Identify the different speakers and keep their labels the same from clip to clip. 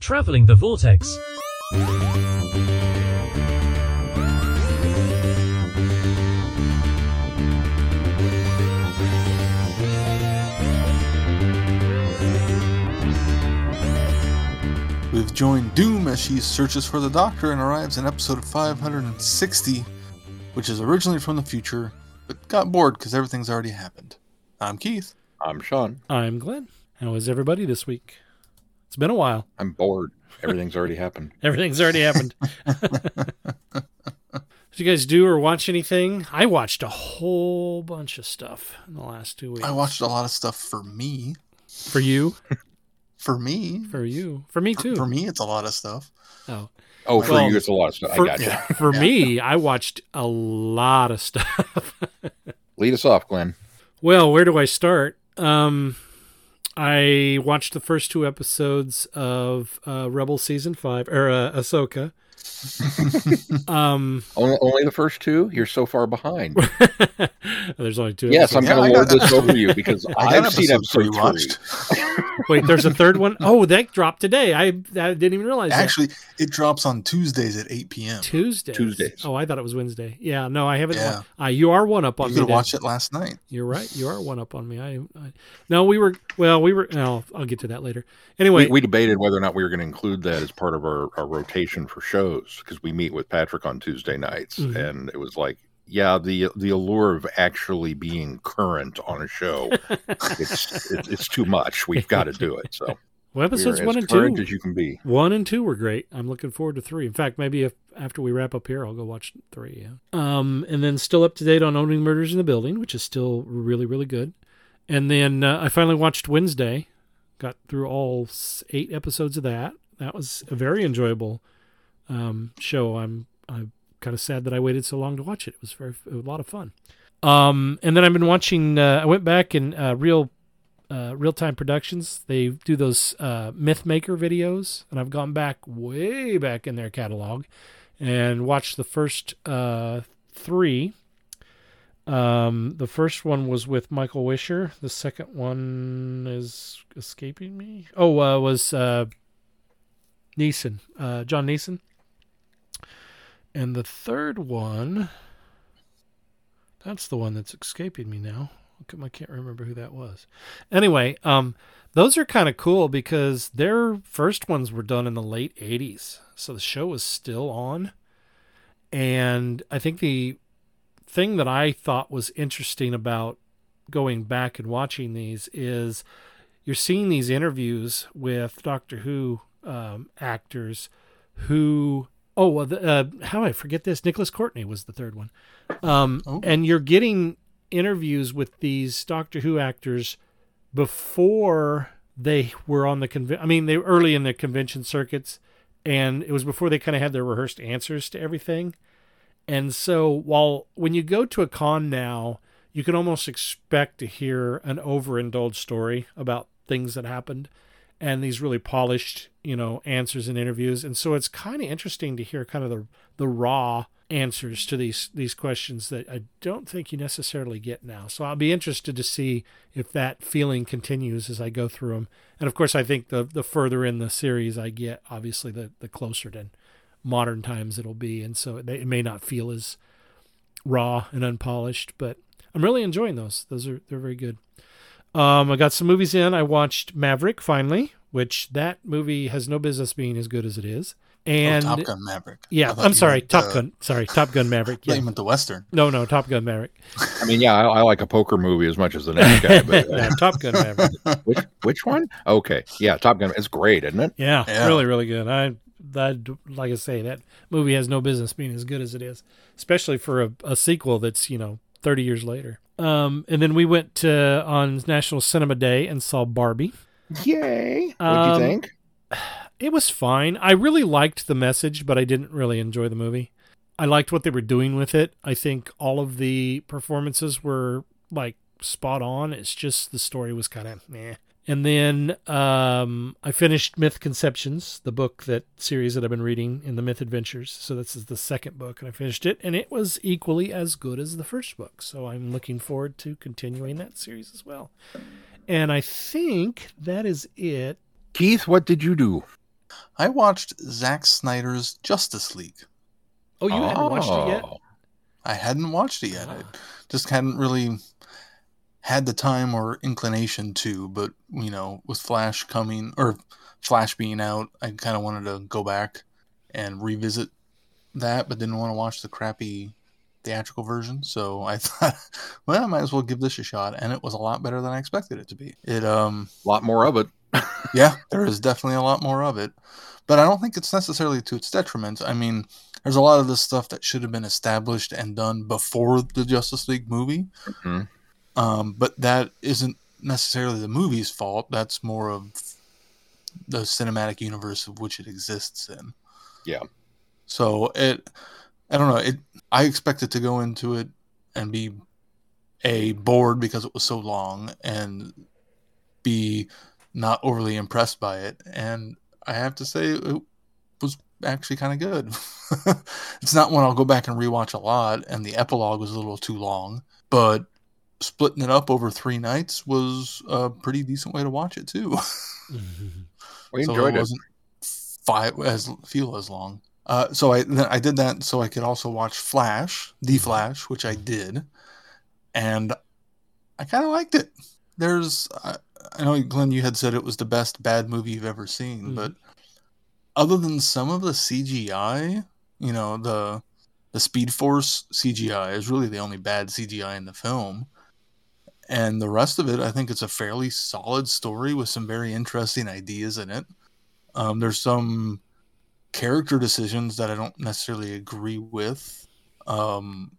Speaker 1: Traveling the Vortex.
Speaker 2: We've joined Doom as she searches for the Doctor and arrives in episode 560, which is originally from the future, but got bored because everything's already happened. I'm Keith.
Speaker 3: I'm Sean.
Speaker 4: I'm Glenn. How is everybody this week? It's been a while.
Speaker 3: I'm bored. Everything's already happened.
Speaker 4: Everything's already happened. Did you guys do or watch anything? I watched a whole bunch of stuff in the last two weeks.
Speaker 2: I watched a lot of stuff for me.
Speaker 4: For you?
Speaker 2: For me.
Speaker 4: For you? For me too.
Speaker 2: For me, it's a lot of stuff.
Speaker 4: Oh.
Speaker 3: Oh, for
Speaker 4: Well,
Speaker 3: you, it's a lot of stuff.
Speaker 4: For,
Speaker 3: I got you.
Speaker 4: for me, I watched a lot of stuff.
Speaker 3: Lead us off, Glenn.
Speaker 4: well, where do I start? Um, I watched the first two episodes of uh, Rebel season five or uh, Ahsoka. um,
Speaker 3: Only, only the first two. You're so far behind.
Speaker 4: there's only two.
Speaker 3: yes, I'm going to lord
Speaker 2: got
Speaker 3: this over you because
Speaker 2: I got
Speaker 3: I've seen
Speaker 2: episode
Speaker 3: episode
Speaker 2: three
Speaker 3: three.
Speaker 2: watched.
Speaker 4: Wait, there's a third one. Oh, that dropped today. I, I didn't even realize that.
Speaker 2: Actually, it drops on Tuesdays at 8 p.m.
Speaker 4: Tuesdays.
Speaker 3: Tuesdays.
Speaker 4: Oh, I thought it was Wednesday. Yeah, no, I haven't.
Speaker 2: Yeah.
Speaker 4: Uh, you are one up on
Speaker 2: You
Speaker 4: me.
Speaker 2: could
Speaker 4: then.
Speaker 2: watch it last night.
Speaker 4: You're right. You are one up on me. I, I no, we were. Well, we were. No, I'll get to that later. Anyway,
Speaker 3: We, we debated whether or not we were going to include that as part of our, our rotation for shows because we meet with Patrick on Tuesday nights,
Speaker 4: Mhm.
Speaker 3: and it was like, yeah, the the allure of actually being current on a show, it's it's, it's too much. We've got to do it. So
Speaker 4: well, episodes one and two.
Speaker 3: as you can be.
Speaker 4: One and two were great. I'm looking forward to three. In fact, maybe if after we wrap up here, I'll go watch three. Yeah. Um, and then still up to date on Only Murders in the building, which is still really really good. And then uh, I finally watched Wednesday. Got through all eight episodes of that. That was a very enjoyable um, show. I'm I'm kind of sad that I waited so long to watch it. It was very a lot of fun. Um, and then I've been watching. Uh, I went back and uh, real uh, real time productions. They do those uh, Myth Maker videos, and I've gone back way back in their catalog and watched the first uh, three. Um, the first one was with Michael Wisher. The second one is escaping me. Oh, uh, was Leeson, John Leeson. And the third one, that's the one that's escaping me now. I can't remember who that was. Anyway, um, those are kind of cool because their first ones were done in the late 80s. So the show was still on. And I think the thing that I thought was interesting about going back and watching these is you're seeing these interviews with Doctor Who um, actors who oh well, the, uh, how I forget this Nicholas Courtney was the third one um,
Speaker 2: Oh.
Speaker 4: and you're getting interviews with these Doctor Who actors before they were on the convention. I mean they were early in the convention circuits and it was before they kind of had their rehearsed answers to everything and so while when you go to a con now, you can almost expect to hear an overindulged story about things that happened and these really polished, you know, answers in interviews. And so it's kind of interesting to hear kind of the the raw answers to these these questions that I don't think you necessarily get now. So I'll be interested to see if that feeling continues as I go through them. And of course, I think the the further in the series I get, obviously the the closer to modern times it'll be and so it, it may not feel as raw and unpolished but i'm really enjoying those those are they're very good um i got some movies in i watched maverick finally which that movie has no business being as good as it is and
Speaker 2: oh, Top Gun Maverick.
Speaker 4: yeah
Speaker 2: I thought
Speaker 4: i'm sorry top
Speaker 2: uh,
Speaker 4: gun sorry top gun maverick
Speaker 2: I thought
Speaker 4: yeah
Speaker 2: you meant the Western.
Speaker 4: no no top gun maverick
Speaker 3: I mean, yeah, I, I like a poker movie as much as the next guy, but uh,
Speaker 4: yeah, top gun maverick
Speaker 3: which which one? Okay, yeah, Top Gun. It's great, isn't it?
Speaker 4: Yeah,
Speaker 2: Yeah.
Speaker 4: really, really good. I that like I say, that movie has no business being as good as it is, especially for a, a sequel that's you know thirty years later. Um, and then we went to, on National Cinema Day and saw Barbie.
Speaker 3: Yay! What'd
Speaker 4: Um,
Speaker 3: you think?
Speaker 4: It was fine. I really liked the message, but I didn't really enjoy the movie. I liked what they were doing with it. I think all of the performances were like spot on. It's just the story was kind of meh. And then um, I finished Myth Conceptions, the book that series that I've been reading in the Myth Adventures. So this is the second book, and I finished it, and it was equally as good as the first book. So I'm looking forward to continuing that series as well. And I think that is it.
Speaker 3: Keith, what did you do?
Speaker 2: I watched Zack Snyder's Justice League.
Speaker 4: Oh, you haven't watched it yet?
Speaker 3: Oh,
Speaker 2: I hadn't watched it yet. I just hadn't really had the time or inclination to, but you know, with Flash coming or Flash being out, I kind of wanted to go back and revisit that, but didn't want to watch the crappy theatrical version. So I thought, well, I might as well give this a shot, and it was a lot better than I expected it to be. It um
Speaker 3: A lot more of it.
Speaker 2: yeah, there is definitely a lot more of it. But I don't think it's necessarily to its detriment. I mean, there's a lot of this stuff that should have been established and done before the Justice League movie.
Speaker 3: Mhm.
Speaker 2: Um, but that isn't necessarily the movie's fault. That's more of the cinematic universe of which it exists in.
Speaker 3: Yeah.
Speaker 2: So it, I don't know. It. I expected to go into it and be a bored because it was so long, and be not overly impressed by it. And I have to say, it was actually kind of good. it's not one I'll go back and rewatch a lot, and the epilogue was a little too long, but splitting it up over three nights was a pretty decent way to watch it too. Mm-hmm.
Speaker 3: We
Speaker 2: so
Speaker 3: enjoyed
Speaker 2: it
Speaker 3: it.
Speaker 2: wasn't five as feel as long. Uh, so I then I did that so I could also watch Flash, The Flash, which I did, and I kind of liked it. There's I, I know Glenn, you had said it was the best bad movie you've ever seen,
Speaker 4: Mhm.
Speaker 2: but other than some of the CGI, you know the the Speed Force CGI is really the only bad CGI in the film. And the rest of it, I think it's a fairly solid story with some very interesting ideas in it. Um, there's some character decisions that I don't necessarily agree with. Um,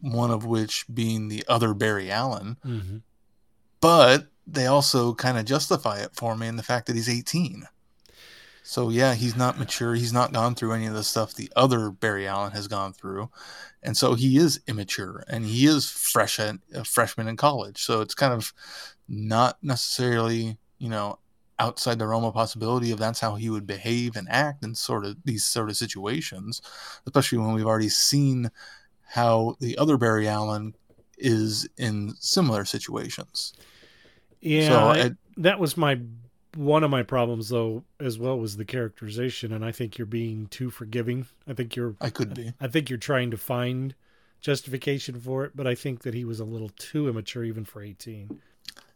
Speaker 2: one of which being the other Barry Allen,
Speaker 4: hmm
Speaker 2: but they also kind of justify it for me in the fact that he's 18. So yeah, he's not mature. He's not gone through any of the stuff the other Barry Allen has gone through, and so he is immature and he is fresh at, a freshman in college. So it's kind of not necessarily you know outside the realm of possibility of that's how he would behave and act in sort of these sort of situations, especially when we've already seen how the other Barry Allen is in similar situations.
Speaker 4: Yeah,
Speaker 2: so
Speaker 4: I-
Speaker 2: it,
Speaker 4: that was my one of my problems though as well was the characterization and i think you're being too forgiving i think you're
Speaker 2: I could be.
Speaker 4: i think you're trying to find justification for it but i think that he was a little too immature even for 18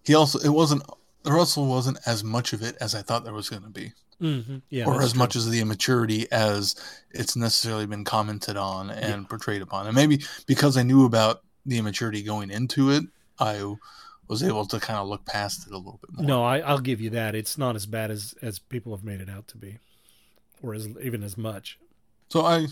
Speaker 2: He also it wasn't there also wasn't as much of it as I thought there was going to be,
Speaker 4: mm-hmm. yeah
Speaker 2: or as
Speaker 4: true.
Speaker 2: much as the immaturity as it's necessarily been commented on and portrayed upon. And maybe because I knew about the immaturity going into it, I was able to kind of look past it a little bit more.
Speaker 4: no I, i'll give you that it's not as bad as as people have made it out to be or as even as much
Speaker 2: So I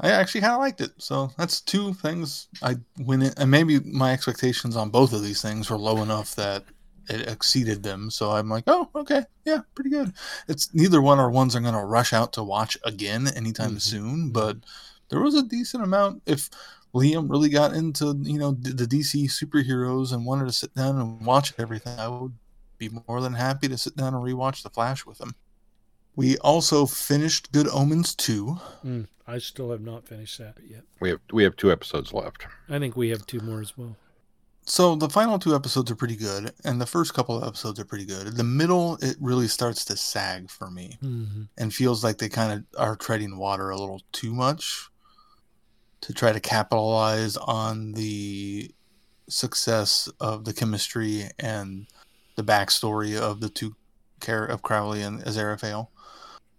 Speaker 2: I actually kind of liked it. So that's two things I went in, and maybe my expectations on both of these things were low enough that it exceeded them. So I'm like, oh, okay, yeah, pretty good. It's neither one are ones I'm going to rush out to watch again anytime
Speaker 4: Mhm.
Speaker 2: soon, but there was a decent amount. If Liam really got into you know d- the DC superheroes and wanted to sit down and watch everything, I would be more than happy to sit down and rewatch The Flash with him. We also finished Good Omens 2.
Speaker 4: mm, i still have not finished that yet
Speaker 3: We have we have two episodes left.
Speaker 4: i think we have two more as well
Speaker 2: So the final two episodes are pretty good, and the first couple of episodes are pretty good. The middle, it really starts to sag for me
Speaker 4: mm-hmm.
Speaker 2: and feels like they kind of are treading water a little too much to try to capitalize on the success of the chemistry and the backstory of the two care of Crowley and Aziraphale.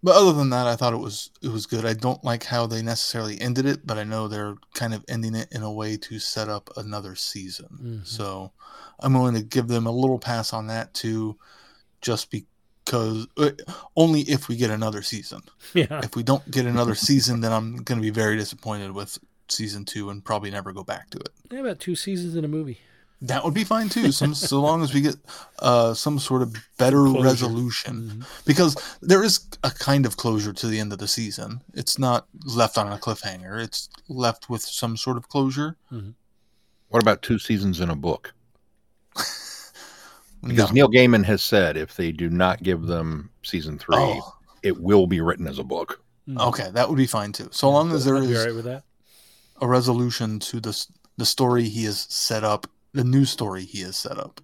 Speaker 2: But other than that, I thought it was it was good. I don't like how they necessarily ended it, but I know they're kind of ending it in a way to set up another season.
Speaker 4: Mhm.
Speaker 2: So I'm willing to give them a little pass on that too, just because uh, only if we get another season.
Speaker 4: yeah
Speaker 2: If we don't get another season, then I'm going to be very disappointed with season two and probably never go back to it.
Speaker 4: How about two seasons in a movie
Speaker 2: That would be fine too, some so long as we get uh, some sort of better
Speaker 4: Closure.
Speaker 2: resolution,
Speaker 4: Mhm.
Speaker 2: because there is a kind of closure to the end of the season. It's not left on a cliffhanger; it's left with some sort of closure.
Speaker 3: What about two seasons in a book? Because
Speaker 2: No.
Speaker 3: Neil Gaiman has said if they do not give them season three,
Speaker 2: Oh,
Speaker 3: it will be written as a book.
Speaker 4: Mhm.
Speaker 2: okay, that would be fine too. So long as there is
Speaker 4: I'd be
Speaker 2: is
Speaker 4: all right with that
Speaker 2: a resolution to the the story he has set up, the new story he has set up.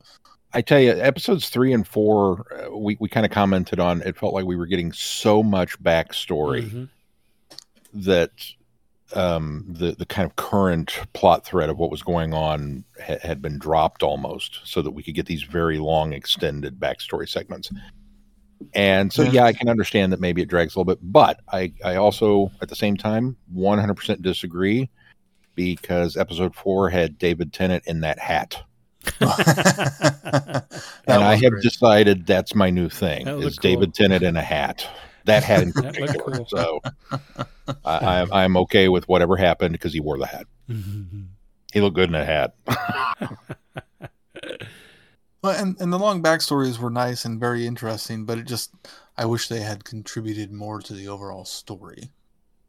Speaker 3: I tell you, episodes three and four, uh, we, we kind of commented on. It felt like we were getting so much backstory
Speaker 4: Mhm.
Speaker 3: that um, the the kind of current plot thread of what was going on ha- had been dropped almost, so that we could get these very long, extended backstory segments. And so,
Speaker 2: Yeah.
Speaker 3: yeah, I can understand that maybe it drags a little bit, but I I also at the same time 100% disagree because episode four had David Tennant in that hat.
Speaker 2: That
Speaker 3: and I have
Speaker 2: great.
Speaker 3: decided that's my new thing
Speaker 4: That
Speaker 3: is
Speaker 4: looked
Speaker 3: David Tennant in a hat. That hat in particular.
Speaker 4: cool.
Speaker 3: So I, I'm I'm okay with whatever happened because he wore the hat.
Speaker 4: Mhm.
Speaker 3: He looked good in a hat.
Speaker 2: Well, and, and the long backstories were nice and very interesting, but it just I wish they had contributed more to the overall story.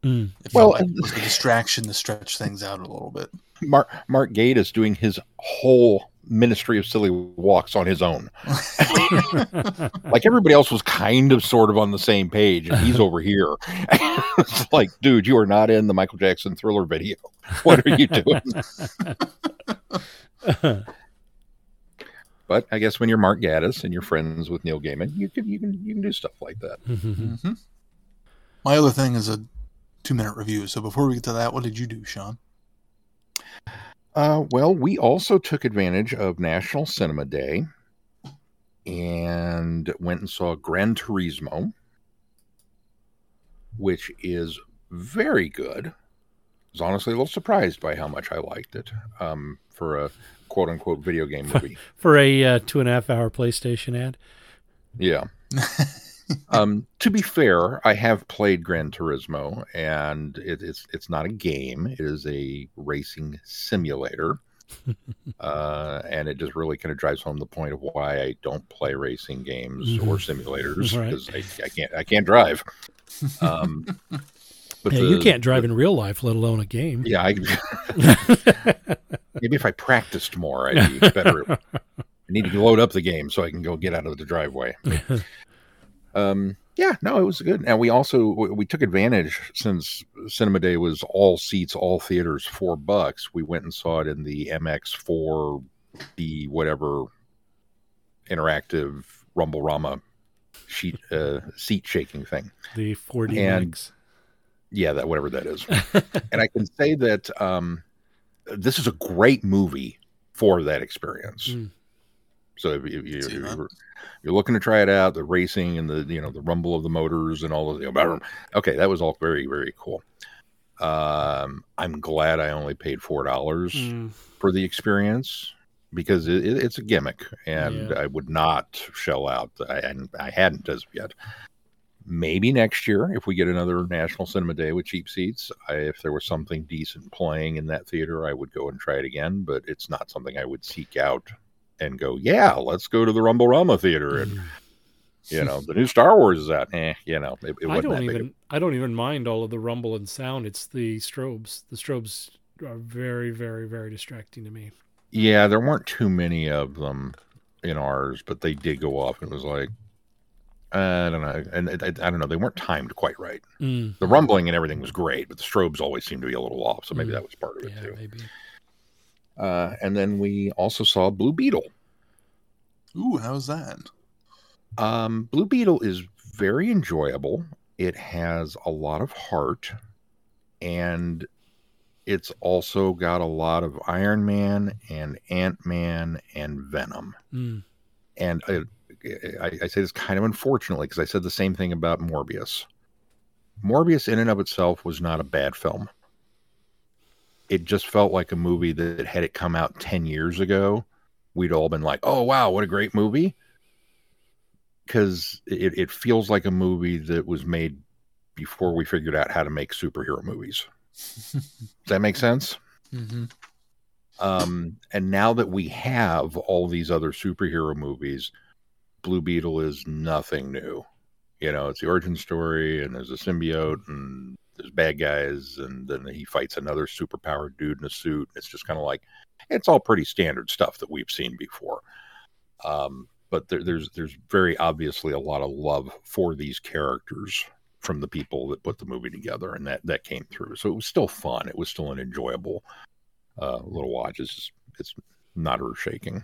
Speaker 4: Mm.
Speaker 3: Well,
Speaker 2: like
Speaker 3: and-
Speaker 2: it was a distraction to stretch things out a little bit.
Speaker 3: Mark Mark is doing his whole ministry of silly walks on his own. Like everybody else was kind of sort of on the same page, and he's over here. it's like, dude, you are not in the Michael Jackson thriller video. What are you doing? but I guess when you're Mark Gatiss and you're friends with Neil Gaiman, you can you can you can do stuff like that.
Speaker 4: Mhm.
Speaker 2: hmm My other thing is a two minute review. So before we get to that, what did you do, Sean?
Speaker 3: Uh, well, we also took advantage of National Cinema Day and went and saw Gran Turismo, which is very good. I was honestly a little surprised by how much I liked it um, for a quote unquote video game movie.
Speaker 4: For a uh, two and a half hour PlayStation ad.
Speaker 3: yeah. Um, to be fair, I have played Gran Turismo, and it, it's it's not a game; it is a racing simulator. uh, and it just really kind of drives home the point of why I don't play racing games or simulators
Speaker 4: Right.
Speaker 3: because I, I can't I can't drive. Um, but
Speaker 4: Yeah, you can't drive in real life, let alone a game.
Speaker 3: Yeah, I, maybe if I practiced more, I'd be better. I need to load up the game so I can go get out of the driveway. Um, yeah, no, it was good. And we also we took advantage since Cinema Day was all seats, all theaters, four bucks. We went and saw it in the MX4 D whatever interactive Rumble Rama sheet uh, seat shaking thing
Speaker 4: The 4D
Speaker 3: And-
Speaker 4: Max.
Speaker 3: yeah that whatever that is and i can say that um this is a great movie for that experience
Speaker 4: Mm.
Speaker 3: So if you, you,
Speaker 2: See that.
Speaker 3: you're, you're looking to try it out the racing and the you know the rumble of the motors and all of the okay that was all very very cool um i'm glad i only paid four dollars
Speaker 4: Mm.
Speaker 3: for the experience because it, it, it's a gimmick and
Speaker 4: Yeah.
Speaker 3: I would not shell out. I, and I hadn't as of yet. Maybe next year, if we get another National Cinema Day with cheap seats, I, if there was something decent playing in that theater, I would go and try it again. But it's not something I would seek out and go, yeah, let's go to the Rumble Rama Theater. And, you know, the new Star Wars is out. Eh, you know, it, it
Speaker 4: I don't
Speaker 3: big.
Speaker 4: even I don't even mind all of the rumble and sound. It's the strobes. The strobes are very, very, very distracting to me.
Speaker 3: Yeah, there weren't too many of them in ours, but they did go off. It was like, I don't know, and it, I, I don't know, they weren't timed quite right.
Speaker 4: Mm.
Speaker 3: The rumbling and everything was great, but the strobes always seemed to be a little off, so maybe
Speaker 4: Mm.
Speaker 3: that was part of it
Speaker 4: Yeah,
Speaker 3: too.
Speaker 4: maybe.
Speaker 3: Uh, and then we also saw Blue Beetle.
Speaker 2: Ooh, how's that?
Speaker 3: Um, Blue Beetle is very enjoyable. It has a lot of heart, and it's also got a lot of Iron Man and Ant Man and Venom.
Speaker 4: Mm.
Speaker 3: and I, I, I say this kind of unfortunately because I said the same thing about Morbius. Morbius, in and of itself, was not a bad film. It just felt like a movie that had it come out 10 years ago, we'd all been like, oh, wow, what a great movie. Because it, it feels like a movie that was made before we figured out how to make superhero movies. Does that make sense?
Speaker 2: Mm-hmm.
Speaker 3: Um, and now that we have all these other superhero movies, Blue Beetle is nothing new. You know, it's the origin story, and there's a symbiote, and bad guys, and then he fights another superpowered dude in a suit. It's just kind of like it's all pretty standard stuff that we've seen before. Um, but there, there's there's very obviously a lot of love for these characters from the people that put the movie together, and that that came through. So it was still fun. It was still an enjoyable uh, little watch. It's just, it's not earth shaking.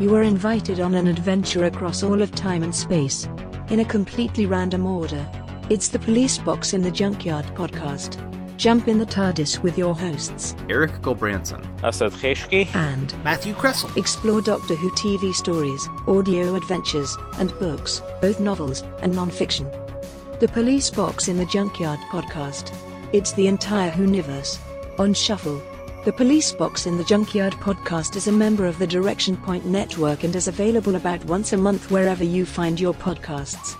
Speaker 5: You are invited on an adventure across all of time and space. In a completely random order. It's the Police Box in the Junkyard podcast. Jump in the TARDIS with your hosts
Speaker 6: Eric Gulbranson.
Speaker 7: Asad Kheshki.
Speaker 5: and
Speaker 1: Matthew Kressel.
Speaker 5: explore Doctor Who TV stories, audio adventures, and books, both novels and non-fiction. The Police Box in the Junkyard podcast. It's the entire Whoniverse. On Shuffle. The Police Box in the Junkyard podcast is a member of the Direction Point Network and is available about once a month wherever you find your podcasts.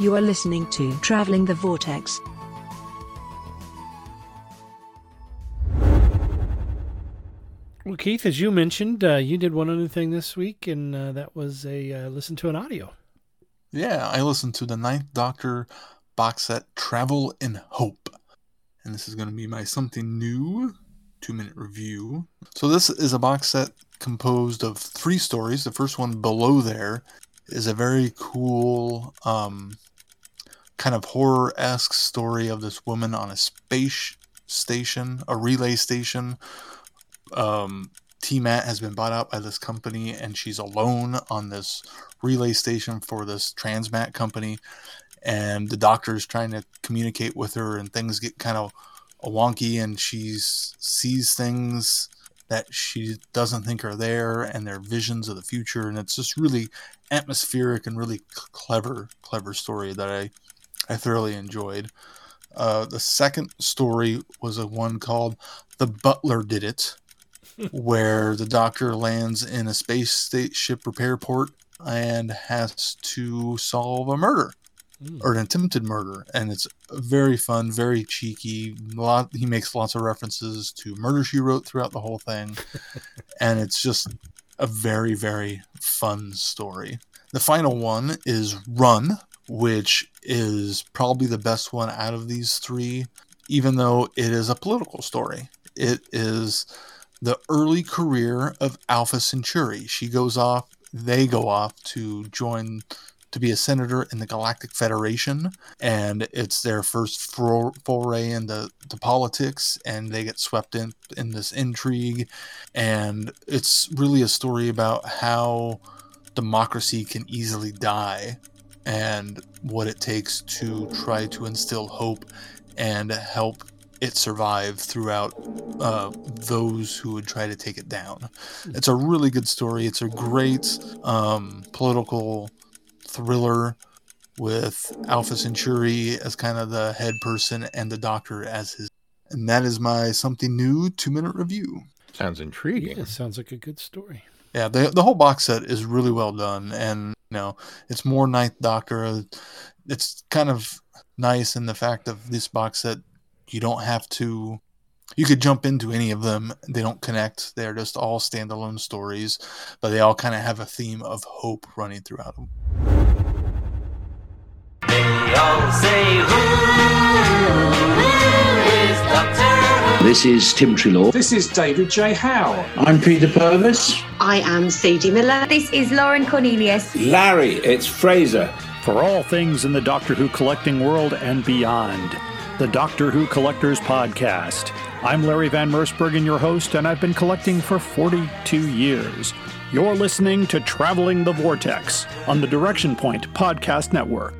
Speaker 5: You are listening to Traveling the Vortex.
Speaker 4: Well, Keith, as you mentioned, uh, you did one other thing this week, and uh, that was a uh, listen to an audio.
Speaker 2: Yeah, I listened to the Ninth Doctor box set Travel in Hope. And this is going to be my something new two minute review. So, this is a box set composed of three stories. The first one below there is a very cool, um, kind of horror esque story of this woman on a space station, a relay station. Um, T Mat has been bought out by this company, and she's alone on this relay station for this Transmat company. And the doctor's trying to communicate with her, and things get kind of wonky, and she sees things that she doesn't think are there, and they're visions of the future. And it's just really atmospheric and really clever, clever story that I, I thoroughly enjoyed. Uh, the second story was a one called "The Butler Did It," where the doctor lands in a space spaceship repair port and has to solve a murder
Speaker 4: Mm.
Speaker 2: or an attempted murder, and it's very fun, very cheeky. A lot he makes lots of references to Murder She Wrote throughout the whole thing, and it's just a very very fun story. The final one is Run, which is probably the best one out of these three, even though it is a political story. It is the early career of Alpha Centauri. She goes off, they go off to join to be a senator in the Galactic Federation, and it's their first for- foray into to politics, and they get swept in in this intrigue, and it's really a story about how democracy can easily die, and what it takes to try to instill hope and help it survive throughout uh, those who would try to take it down. It's a really good story. It's a great um, political thriller with Alpha Centauri as kind of the head person and the Doctor as his. And that is my something new two minute review.
Speaker 3: Sounds intriguing.
Speaker 4: Yeah, sounds like a good story.
Speaker 2: Yeah, the the whole box set is really well done, and you know it's more Ninth Doctor. It's kind of nice in the fact of this box set. You don't have to. You could jump into any of them. They don't connect. They're just all standalone stories, but they all kind of have a theme of hope running throughout them.
Speaker 8: This is Tim Treloar.
Speaker 9: This is David J. Howe.
Speaker 8: I'm Peter Purves.
Speaker 10: I am Sadie Miller. This is Lauren Cornelius.
Speaker 8: Larry, it's Fraser.
Speaker 11: For all things in the Doctor Who collecting world and beyond, the Doctor Who Collectors Podcast. I'm Larry Van Mersbergen, your host, and I've been collecting for 42 years. You're listening to Traveling the Vortex on the Direction Point Podcast Network.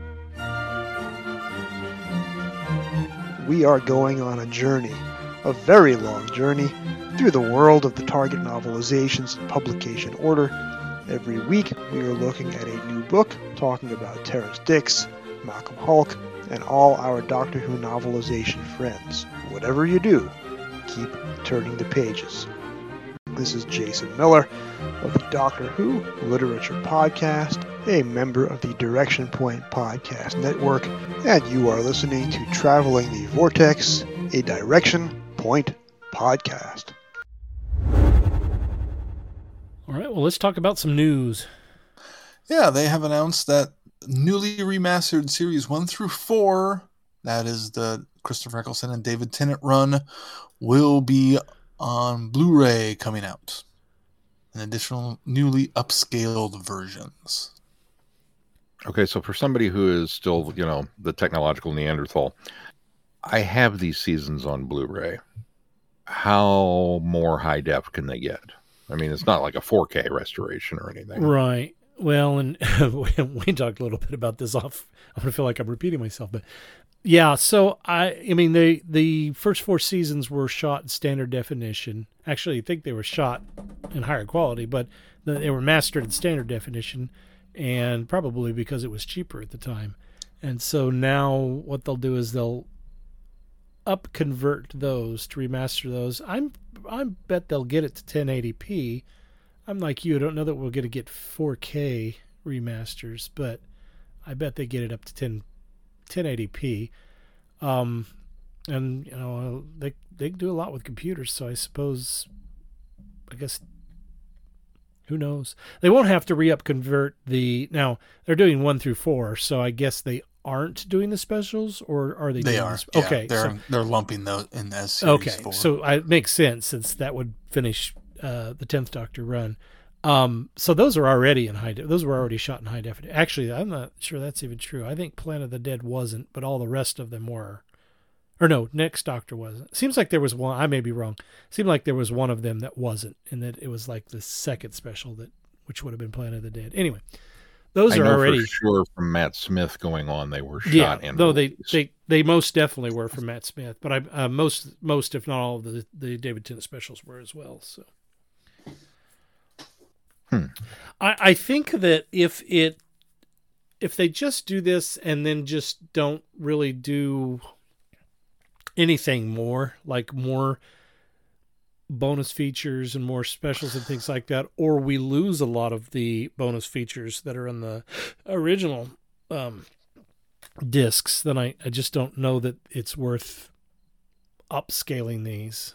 Speaker 12: We are going on a journey, a very long journey, through the world of the Target novelizations in publication order. Every week, we are looking at a new book, talking about Terrance Dicks, Malcolm Hulke, and all our Doctor Who novelization friends. Whatever you do, keep turning the pages. This is Jason Miller of the Doctor Who Literature Podcast, a member of the Direction Point Podcast Network, and you are listening to Traveling the Vortex, a Direction Point podcast.
Speaker 4: All right, well, let's talk about some news.
Speaker 2: Yeah, they have announced that newly remastered series one through four, that is the Christopher Eccleston and David Tennant run, will be on Blu ray coming out. and additional newly upscaled versions.
Speaker 3: Okay, so for somebody who is still, you know, the technological Neanderthal, I have these seasons on Blu ray. How more high def can they get? I mean, it's not like a 4K restoration or anything.
Speaker 4: Right. Well, and we talked a little bit about this off. I'm gonna feel like I'm repeating myself, but yeah. So I, I mean, the the first four seasons were shot in standard definition. Actually, I think they were shot in higher quality, but they were mastered in standard definition, and probably because it was cheaper at the time. And so now what they'll do is they'll up convert those to remaster those. I'm I bet they'll get it to 1080p I'm like you. I don't know that we're going to get 4K remasters, but I bet they get it up to 10, 1080p. Um, and you know they they do a lot with computers, so I suppose, I guess, who knows? They won't have to re-up convert the now. They're doing one through four, so I guess they aren't doing the specials, or are they?
Speaker 2: They
Speaker 4: doing
Speaker 2: are.
Speaker 4: The,
Speaker 2: yeah,
Speaker 4: okay,
Speaker 2: they're
Speaker 4: so,
Speaker 2: they're lumping those in as series
Speaker 4: okay.
Speaker 2: four.
Speaker 4: So it makes sense since that would finish uh, the tenth Doctor run. Um, so those are already in high. De- those were already shot in high definition. Actually, I'm not sure that's even true. I think Planet of the Dead wasn't, but all the rest of them were. Or no, Next Doctor wasn't. Seems like there was one. I may be wrong. Seemed like there was one of them that wasn't, and that it was like the second special that, which would have been Planet of the Dead. Anyway, those
Speaker 3: I
Speaker 4: are already
Speaker 3: for sure from Matt Smith going on. They were shot.
Speaker 4: yeah.
Speaker 3: and
Speaker 4: No, they, they they most definitely were from Matt Smith, but I uh, most most if not all of the the David Tennant specials were as well. So.
Speaker 3: Hmm.
Speaker 4: I, I think that if it if they just do this and then just don't really do anything more like more bonus features and more specials and things like that or we lose a lot of the bonus features that are in the original um, discs then I, I just don't know that it's worth upscaling these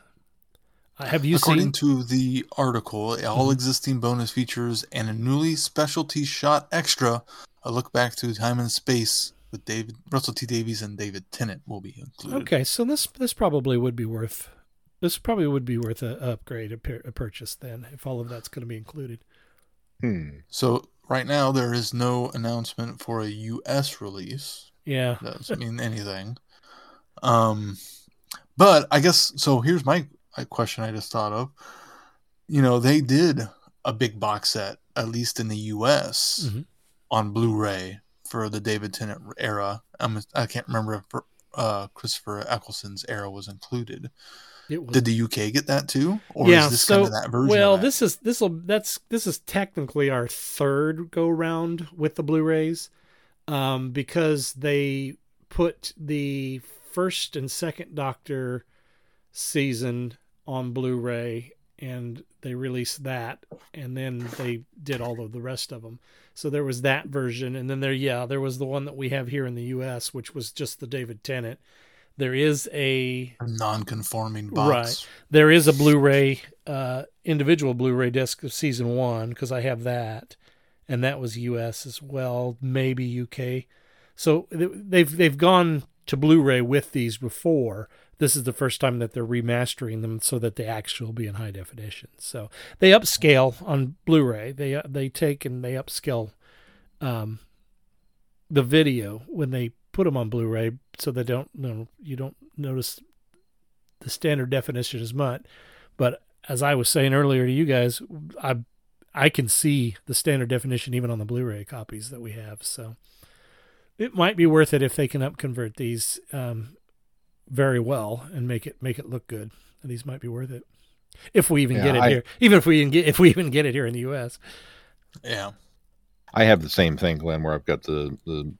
Speaker 4: uh, have you
Speaker 2: According
Speaker 4: seen
Speaker 2: to the article, all
Speaker 4: Mhm.
Speaker 2: existing bonus features and a newly specialty shot extra, a look back to time and space with David Russell T Davies and David Tennant will be included.
Speaker 4: Okay, so this this probably would be worth this probably would be worth a upgrade a, a purchase then if all of that's going to be included.
Speaker 3: Hmm.
Speaker 2: So right now there is no announcement for a U.S. release.
Speaker 4: Yeah.
Speaker 2: Doesn't mean anything. Um, but I guess so. Here's my a question I just thought of. You know, they did a big box set, at least in the U.S.
Speaker 4: Mhm.
Speaker 2: on Blu-ray for the David Tennant era. I'm, I can't remember if uh, Christopher Eccleston's era was included.
Speaker 4: Was
Speaker 2: Did the UK get that too, or
Speaker 4: yeah,
Speaker 2: is this
Speaker 4: so
Speaker 2: kind of that version?
Speaker 4: well,
Speaker 2: that?
Speaker 4: this is this will that's this is technically our third go round with the Blu-rays, um, because they put the first and second Doctor season on Blu-ray and they released that and then they did all of the rest of them. So there was that version and then there yeah, there was the one that we have here in the US which was just the David Tennant. There is a
Speaker 2: non-conforming box.
Speaker 4: Right. There is a Blu-ray, uh, individual Blu-ray disc of season one because I have that, and that was U.S. as well, maybe UK. So they've they've gone to Blu-ray with these before. This is the first time that they're remastering them so that they actually will be in high definition. So they upscale on Blu-ray. They uh, they take and they upscale um, the video when they put them on Blu-ray, so they don't you, know, you don't notice the standard definition as much. But as I was saying earlier to you guys, I I can see the standard definition even on the Blu-ray copies that we have. So it might be worth it if they can upconvert these um, very well and make it make it look good. And these might be worth it if we even
Speaker 3: Yeah,
Speaker 4: get it
Speaker 3: I-
Speaker 4: here. Even if we even get if we even get it here in the U.S.
Speaker 2: Yeah.
Speaker 3: I have the same thing, Glenn, where I've got the the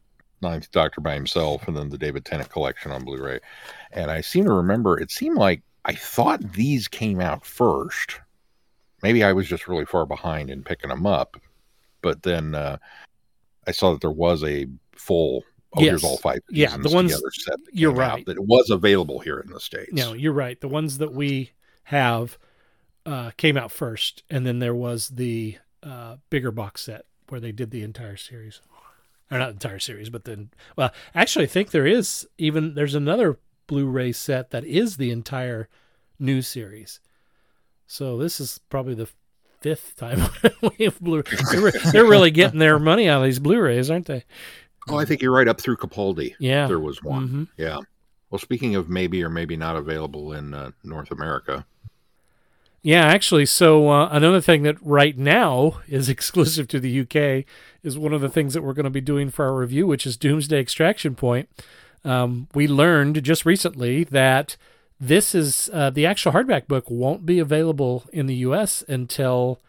Speaker 3: Ninth Doctor by himself, and then the David Tennant collection on Blu-ray. And I seem to remember it seemed like I thought these came out first. Maybe I was just really far behind in picking them up, but then uh, I saw that there was a full. Oh,
Speaker 4: Yes.
Speaker 3: here's all five.
Speaker 4: Yeah, the ones-
Speaker 3: together
Speaker 4: you're
Speaker 3: came out,
Speaker 4: right.
Speaker 3: That it was available here in the states.
Speaker 4: No, you're right. The ones that we have uh, came out first, and then there was the uh, bigger box set where they did the entire series, or not entire series, but then well, actually, I think there is even there's another Blu-ray set that is the entire new series. So this is probably the fifth time we have Blu. They're, they're really getting their money out of these Blu-rays, aren't they?
Speaker 3: Oh, I think you're right up through Capaldi.
Speaker 4: Yeah.
Speaker 3: there was one.
Speaker 4: Mhm.
Speaker 3: Yeah. Well, speaking of maybe or maybe not available in uh, North America,
Speaker 4: Yeah, actually, so uh, another thing that right now is exclusive to the UK is one of the things that we're going to be doing for our review, which is Doom's Day Extraction Point. Um, we learned just recently that this is uh, the actual hardback book won't be available in the US until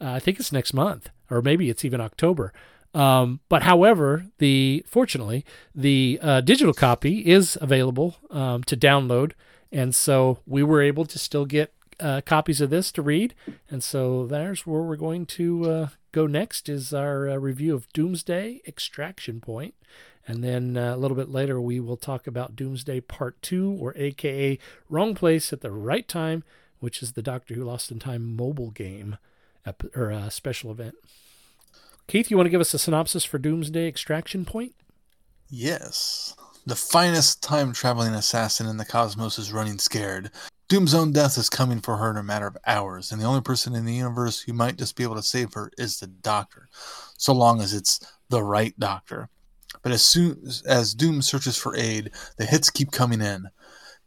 Speaker 4: uh, I think it's next month, or maybe it's even October. Um, but however, the fortunately the uh, digital copy is available um, to download, and so we were able to still get uh, copies of this to read. And so there's where we're going to uh, go next is our uh, review of Doom's Day Extraction Point. And then uh, a little bit later, we will talk about Doom's Day Part 2, or AKA Wrong Place at the Right Time, which is the Doctor Who Lost in Time mobile game ep- or uh, special event. Keith, you want to give us a synopsis for Doom's Day Extraction Point?
Speaker 2: Yes. The finest time traveling assassin in the cosmos is running scared. Doom's own death is coming for her in a matter of hours, and the only person in the universe who might just be able to save her is the doctor, so long as it's the right doctor. But as soon as Doom searches for aid, the hits keep coming in.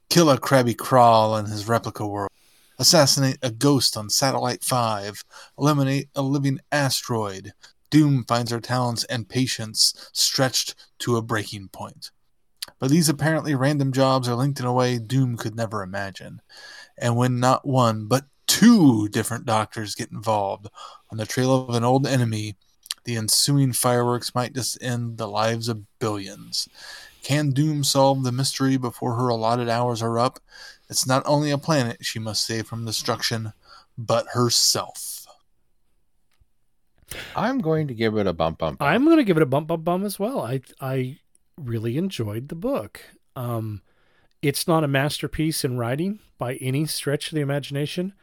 Speaker 2: Kill a Krabby Crawl in his replica world. Assassinate a ghost on Satellite 5. Eliminate a living asteroid. Doom finds her talents and patience stretched to a breaking point. But these apparently random jobs are linked in a way Doom could never imagine. And when not one, but two different doctors get involved on the trail of an old enemy, the ensuing fireworks might just end the lives of billions. Can Doom solve the mystery before her allotted hours are up? It's not only a planet she must save from destruction, but herself.
Speaker 3: I'm going to give it a bump, bump.
Speaker 4: I'm going to give it a bump, bump, bump as well. I I really enjoyed the book. Um, it's not a masterpiece in writing by any stretch of the imagination,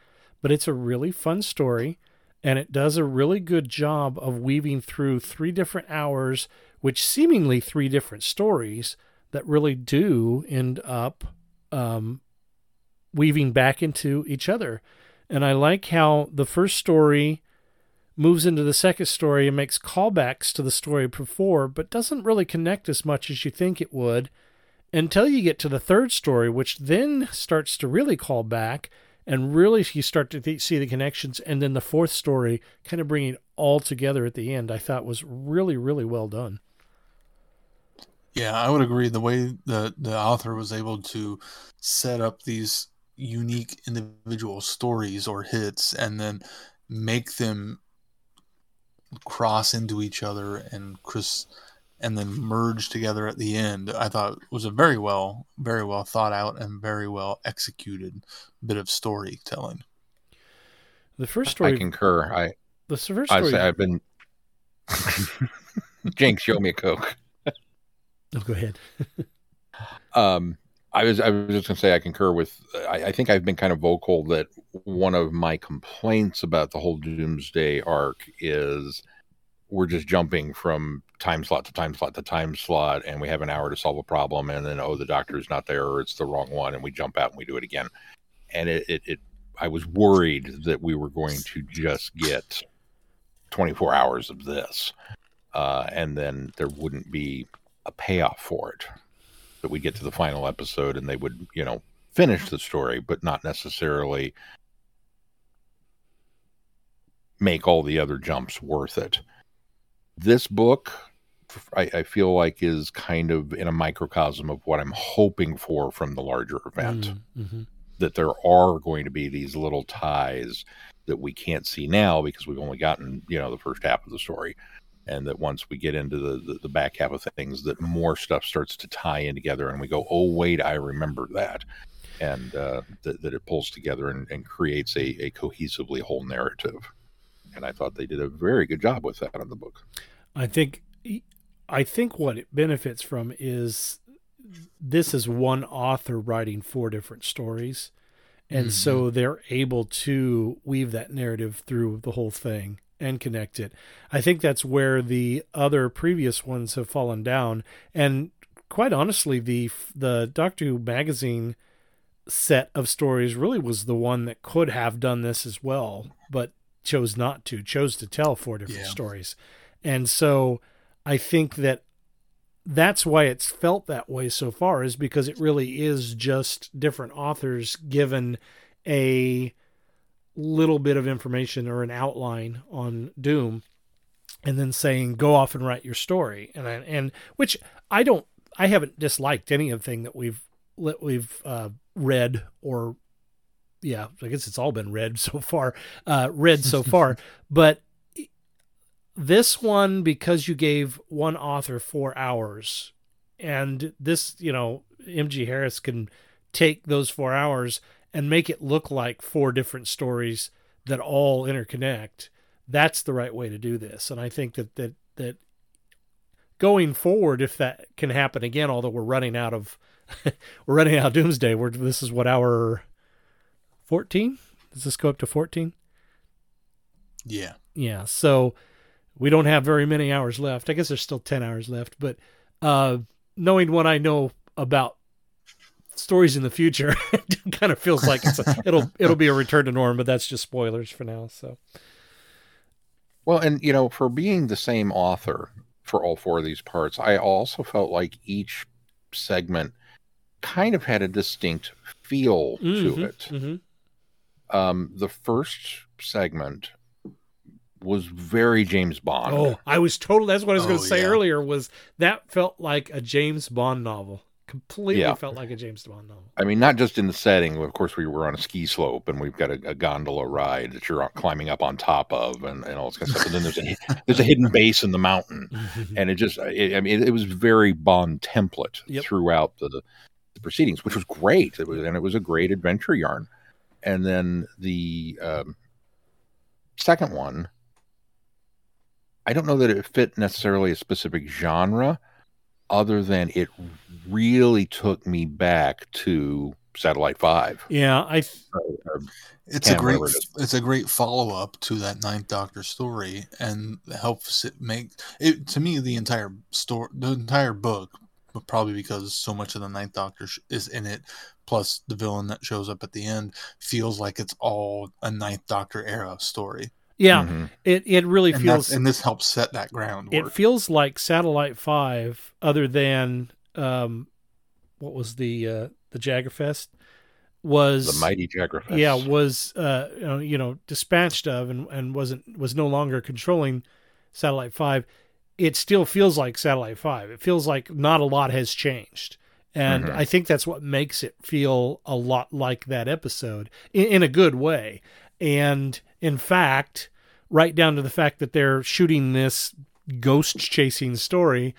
Speaker 4: but it's a really fun story, and it does a really good job of weaving through three different hours, which seemingly three different stories that really do end up um, weaving back into each other. And I like how the first story moves into the second story and makes callbacks to the story before, but doesn't really connect as much as you think it would until you get to the third story, which then starts to really call back and really you start to th- see the connections. And then the fourth story kind of bringing all together at the end, I thought was really, really well done.
Speaker 2: Yeah, I would agree. The way the the author was able to set up these unique individual stories or hits, and then make them cross into each other and Chris, and then merge together at the end. I thought was a very well, very well thought out and very well executed bit of storytelling.
Speaker 4: The first story,
Speaker 3: I concur. I
Speaker 4: the first
Speaker 3: I
Speaker 4: story,
Speaker 3: say I've been. Jinx, show me a coke.
Speaker 4: oh, go ahead.
Speaker 3: Um, I was I was just gonna say I concur with. I, I think I've been kind of vocal that one of my complaints about the whole Doom's Day arc is we're just jumping from time slot to time slot to time slot, and we have an hour to solve a problem, and then oh the doctor's not there or it's the wrong one, and we jump out and we do it again, and it it, it I was worried that we were going to just get 24 hours of this, uh, and then there wouldn't be a payoff for it that we get to the final episode and they would, you know, finish the story, but not necessarily make all the other jumps worth it. This book, I, I feel like, is kind of in a microcosm of what I'm hoping for from the larger event.
Speaker 4: Mm-hmm.
Speaker 3: That there are going to be these little ties that we can't see now because we've only gotten, you know, the first half of the story. And that once we get into the, the, the back half of things, that more stuff starts to tie in together, and we go, "Oh wait, I remember that," and uh, that, that it pulls together and, and creates a, a cohesively whole narrative. And I thought they did a very good job with that in the book.
Speaker 4: I think I think what it benefits from is this is one author writing four different stories. And mm-hmm. so they're able to weave that narrative through the whole thing and connect it. I think that's where the other previous ones have fallen down. And quite honestly, the the Doctor Who magazine set of stories really was the one that could have done this as well, but chose not to, chose to tell four different yeah. stories. And so I think that that's why it's felt that way so far is because it really is just different authors given a little bit of information or an outline on Doom and then saying go off and write your story. And I, and which I don't I haven't disliked anything that we've we've uh, read or yeah I guess it's all been read so far uh, read so far. But this one because you gave one author 4 hours and this you know MG Harris can take those 4 hours and make it look like four different stories that all interconnect that's the right way to do this. And i think that that that going forward if that can happen again although we're running out of we're running out of doomsday we're this is what hour 14 does this go up to 14
Speaker 2: yeah.
Speaker 4: Yeah so we don't have very many hours left. I guess there's still 10 hours left but uh knowing what i know about stories in the future. it kind of feels like it's a, it'll it'll be a return to norm, but that's just spoilers for now. So,
Speaker 3: well, and you know, for being the same author for all four of these parts, I also felt like each segment kind of had a distinct feel mm-hmm, to it. Mm-hmm. Um, the first segment was very James Bond.
Speaker 4: Oh, I was totally. That's what I was oh, going to say yeah. earlier. Was that felt like a James Bond novel? Completely yeah. felt like a James Bond novel.
Speaker 3: I mean, not just in the setting. Of course, we were on a ski slope and we've got a, a gondola ride that you're climbing up on top of, and, and all this kind of stuff. And then there's a there's a hidden base in the mountain, and it just it, I mean, it, it, was very Bond template yep. throughout the, the proceedings, which was great. It was and it was a great adventure yarn. And then the um, second one, I don't know that it fit necessarily a specific genre other than it really took me back to Satellite Five.
Speaker 4: Yeah, I.
Speaker 2: it's a great. It's a great follow up to that Ninth Doctor story, and helps it make it to me the entire story, the entire book, but probably because so much of the Ninth Doctor is in it, plus the villain that shows up at the end, feels like it's all a Ninth Doctor era story.
Speaker 4: Yeah, mm-hmm. it it really
Speaker 2: and
Speaker 4: feels,
Speaker 2: and this helps set that ground.
Speaker 4: It feels like Satellite Five, other than um, what was the uh, the Jagrafess was
Speaker 3: the mighty Jagrafess.
Speaker 4: Yeah, was uh, you know dispatched of and and wasn't was no longer controlling Satellite Five. It still feels like Satellite Five. It feels like not a lot has changed. And mm-hmm. I think that's what makes it feel a lot like that episode in, in a good way. And in fact, right down to the fact that they're shooting this ghost chasing story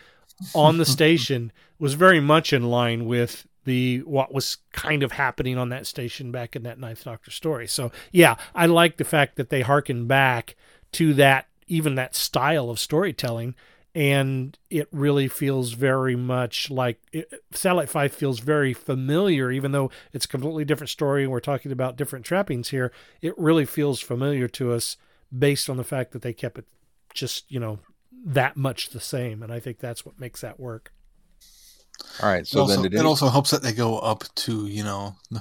Speaker 4: on the station was very much in line with the what was kind of happening on that station back in that Ninth Doctor story. So yeah, I like the fact that they harken back to that even that style of storytelling and it really feels very much like it, Satellite 5 feels very familiar even though it's a completely different story and we're talking about different trappings here it really feels familiar to us based on the fact that they kept it just you know that much the same and I think that's what makes that work
Speaker 3: all right so
Speaker 2: it also,
Speaker 3: then
Speaker 2: it, it also helps that they go up to you know the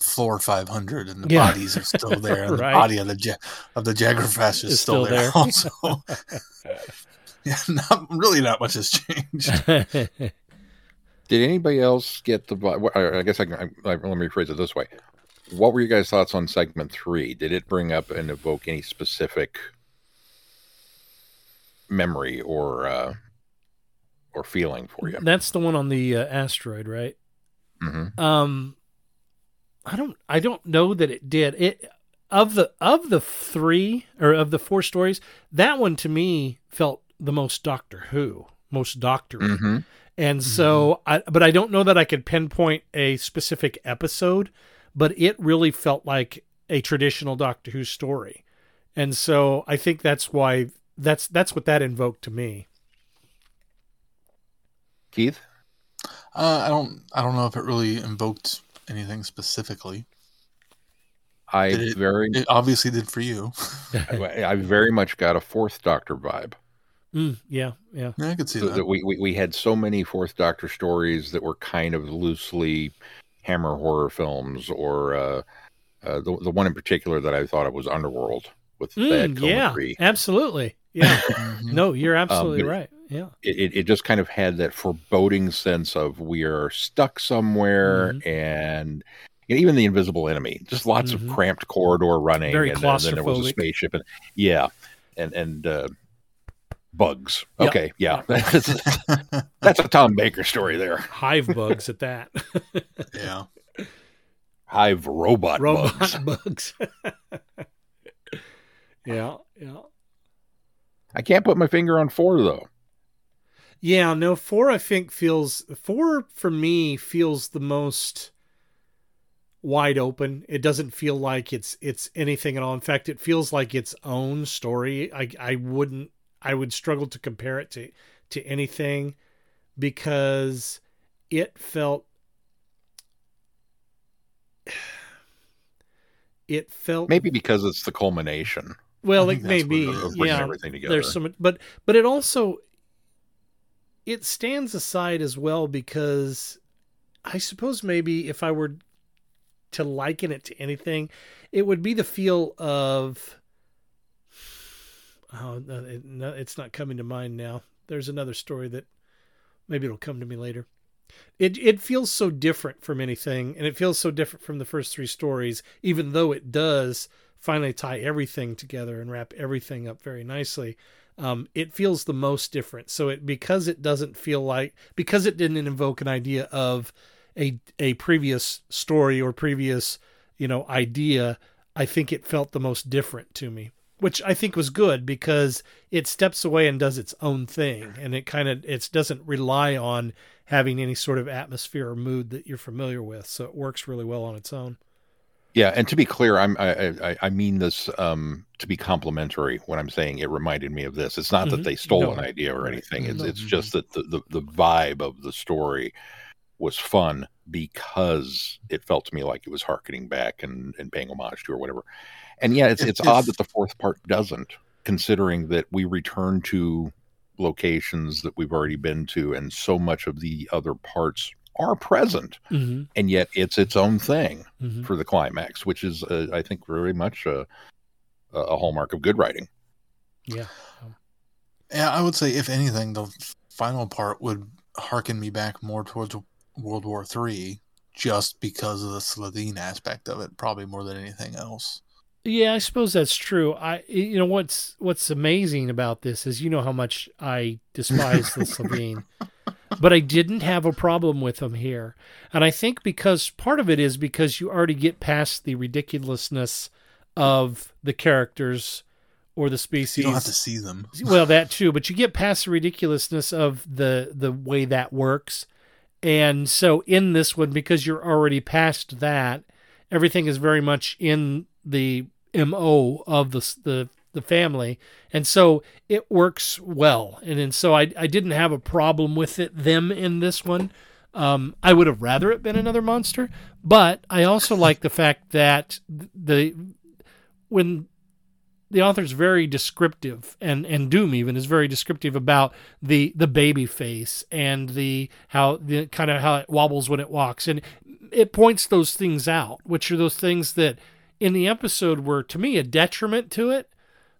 Speaker 2: floor 500 and the yeah. bodies are still there and right. the body of the of the Jagrafess is, is still, still, there, there. also Yeah, not really. Not much has changed.
Speaker 3: Did anybody else get the? I guess I can. I, let me rephrase it this way: What were your guys' thoughts on segment three? Did it bring up and evoke any specific memory or uh, or feeling for you?
Speaker 4: That's the one on the uh, asteroid, right?
Speaker 3: Mm-hmm.
Speaker 4: Um, I don't. I don't know that it did. It of the of the three or of the four stories, that one to me felt the most Doctor Who, most Doctor.
Speaker 3: Mhm.
Speaker 4: And so, I, but I don't know that I could pinpoint a specific episode, but it really felt like a traditional Doctor Who story. And so I think that's why that's that's what that invoked to me.
Speaker 3: Keith?
Speaker 2: Uh, I don't. I don't know if it really invoked anything specifically.
Speaker 3: I
Speaker 2: it-
Speaker 3: very,
Speaker 2: It obviously did for you.
Speaker 3: I I very much got a fourth Doctor vibe.
Speaker 4: Mm, yeah, yeah.
Speaker 2: Yeah, I could see
Speaker 3: So
Speaker 2: that.
Speaker 3: that we, we we had so many fourth Doctor stories that were kind of loosely Hammer horror films, or uh, uh, the the one in particular that I thought of was Underworld with
Speaker 4: Mm,
Speaker 3: coma
Speaker 4: yeah, absolutely. Yeah.
Speaker 2: Mhm.
Speaker 4: no, you're absolutely
Speaker 3: but-
Speaker 4: right. Yeah.
Speaker 3: It, it it just kind of had that foreboding sense of we are stuck somewhere,
Speaker 4: Mhm.
Speaker 3: and you even the invisible enemy, just lots
Speaker 4: Mhm.
Speaker 3: of cramped corridor running,
Speaker 4: Very
Speaker 3: and, then- then there was a
Speaker 4: claustrophobic.
Speaker 3: spaceship, and yeah, and and uh, bugs.
Speaker 4: Yeah.
Speaker 3: Okay, yeah, that's a Tom Baker story there.
Speaker 4: Hive bugs at that.
Speaker 2: yeah.
Speaker 3: Hive robot,
Speaker 4: Robot
Speaker 3: bugs.
Speaker 4: bugs. yeah, yeah.
Speaker 3: I can't put my finger on four though.
Speaker 4: Yeah, no, four I think feels four for me feels the most wide open. It doesn't feel like it's it's anything at all. In fact, it feels like its own story. I I wouldn't I would struggle to compare it to to anything because it felt it felt
Speaker 3: Maybe because it's the culmination.
Speaker 4: well, it may be.
Speaker 2: it is.
Speaker 3: of bringing
Speaker 4: Yeah,
Speaker 3: everything together.
Speaker 4: there's so much, but but it also it stands aside as well because I suppose maybe if I were to liken it to anything, it would be the feel of. Oh, it, no, it's not coming to mind now. There's another story that maybe it'll come to me later. It it feels so different from anything, and it feels so different from the first three stories, even though it does finally tie everything together and wrap everything up very nicely. Um, it feels the most different. So it because it doesn't feel like because it didn't invoke an idea of a a previous story or previous you know idea. I think it felt the most different to me, which I think was good because it steps away and does its own thing, and it kind of it doesn't rely on having any sort of atmosphere or mood that you're familiar with. So it works really well on its own.
Speaker 3: Yeah, and to be clear, I'm I I, I mean this um, to be complimentary when I'm saying it reminded me of this. It's not
Speaker 4: Mhm.
Speaker 3: that they stole
Speaker 4: No.
Speaker 3: an idea or anything. It's
Speaker 4: No.
Speaker 3: it's just that the, the the vibe of the story was fun because it felt to me like it was harkening back and, and paying homage to or whatever. And yeah, it's
Speaker 2: If-
Speaker 3: it's odd that the fourth part doesn't, considering that we return to locations that we've already been to, and so much of the other parts are present,
Speaker 4: Mm-hmm.
Speaker 3: and yet it's its own thing
Speaker 4: Mm-hmm.
Speaker 3: for the climax, which is, uh, I think, very much a, a hallmark of good writing.
Speaker 4: Yeah.
Speaker 2: Yeah, I would say if anything, the final part would harken me back more towards World War Three, just because of the Slitheen aspect of it, probably more than anything else.
Speaker 4: Yeah, I suppose that's true. I you know what's what's amazing about this is you know how much I despise the Slitheen. But I didn't have a problem with them here. And I think because part of it is because you already get past the ridiculousness of the characters or the species.
Speaker 2: You don't have to see them.
Speaker 4: well that too but you get past the ridiculousness of the the way that works and so in this one because you're already past that everything is very much in the mo of the the the family. And so it works well. And and so i i didn't have a problem with it them in this one. Um i would have rather it been another monster. But i also like the fact that the when the author's very descriptive and and doom even is very descriptive about the the baby face and the how the kind of how it wobbles when it walks. And it points those things out which are those things that in the episode were to me a detriment to it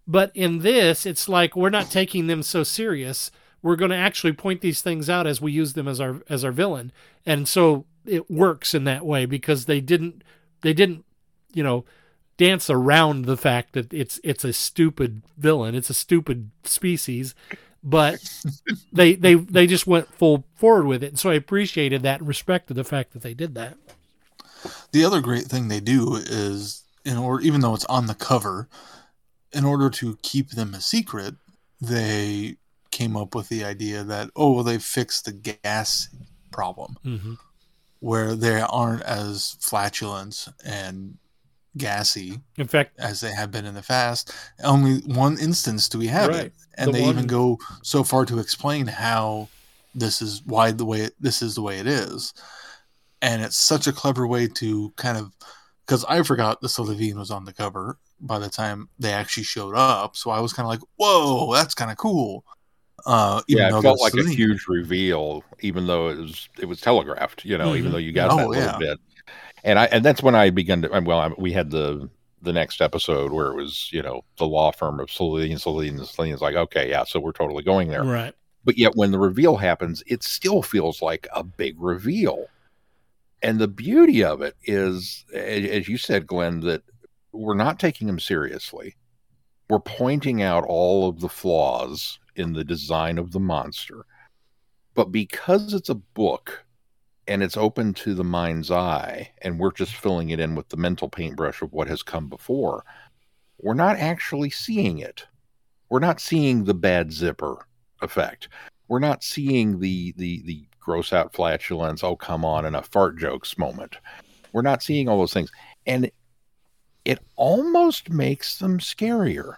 Speaker 4: but in this it's like we're not taking them so serious we're going to actually point these things out as we use them as our as our villain and so it works in that way because they didn't they didn't you know dance around the fact that it's it's a stupid villain, it's a stupid species, but they they they just went full forward with it. And so I appreciated that and respected the fact that they did that.
Speaker 2: The other great thing they do is, in order, even though it's on the cover, in order to keep them a secret, they came up with the idea that oh well they fixed the gas problem
Speaker 4: hmm
Speaker 2: where they aren't as flatulent and gassy
Speaker 4: In fact,
Speaker 2: as they have been in the past. Only one instance do we have
Speaker 4: Right.
Speaker 2: it, and
Speaker 4: The
Speaker 2: they
Speaker 4: one-
Speaker 2: even go so far to explain how this is why the way this is the way it is, and it's such a clever way to kind of because I forgot the Slitheen was on the cover by the time they actually showed up, so I was kind of like, "Whoa, that's kind of cool." Uh, even
Speaker 3: yeah, it felt
Speaker 2: there's
Speaker 3: like a huge reveal, even though it was it was telegraphed. You know, even
Speaker 4: Mhm.
Speaker 3: though you got
Speaker 2: Oh,
Speaker 3: that little
Speaker 2: yeah.
Speaker 3: bit, and I and that's when I began to. Well, I, we had the the next episode where it was you know the law firm of Celine, Celine, Celine is like, okay, yeah, so we're totally going there.
Speaker 4: right.
Speaker 3: But yet, when the reveal happens, it still feels like a big reveal. And the beauty of it is, as you said, Glenn, that we're not taking him seriously. We're pointing out all of the flaws in the design of the monster. But because it's a book and it's open to the mind's eye, and we're just filling it in with the mental paintbrush of what has come before, we're not actually seeing it. We're not seeing the bad zipper effect. We're not seeing the the the gross out flatulence, oh come on, and a fart jokes moment. We're not seeing all those things. And it almost makes them scarier.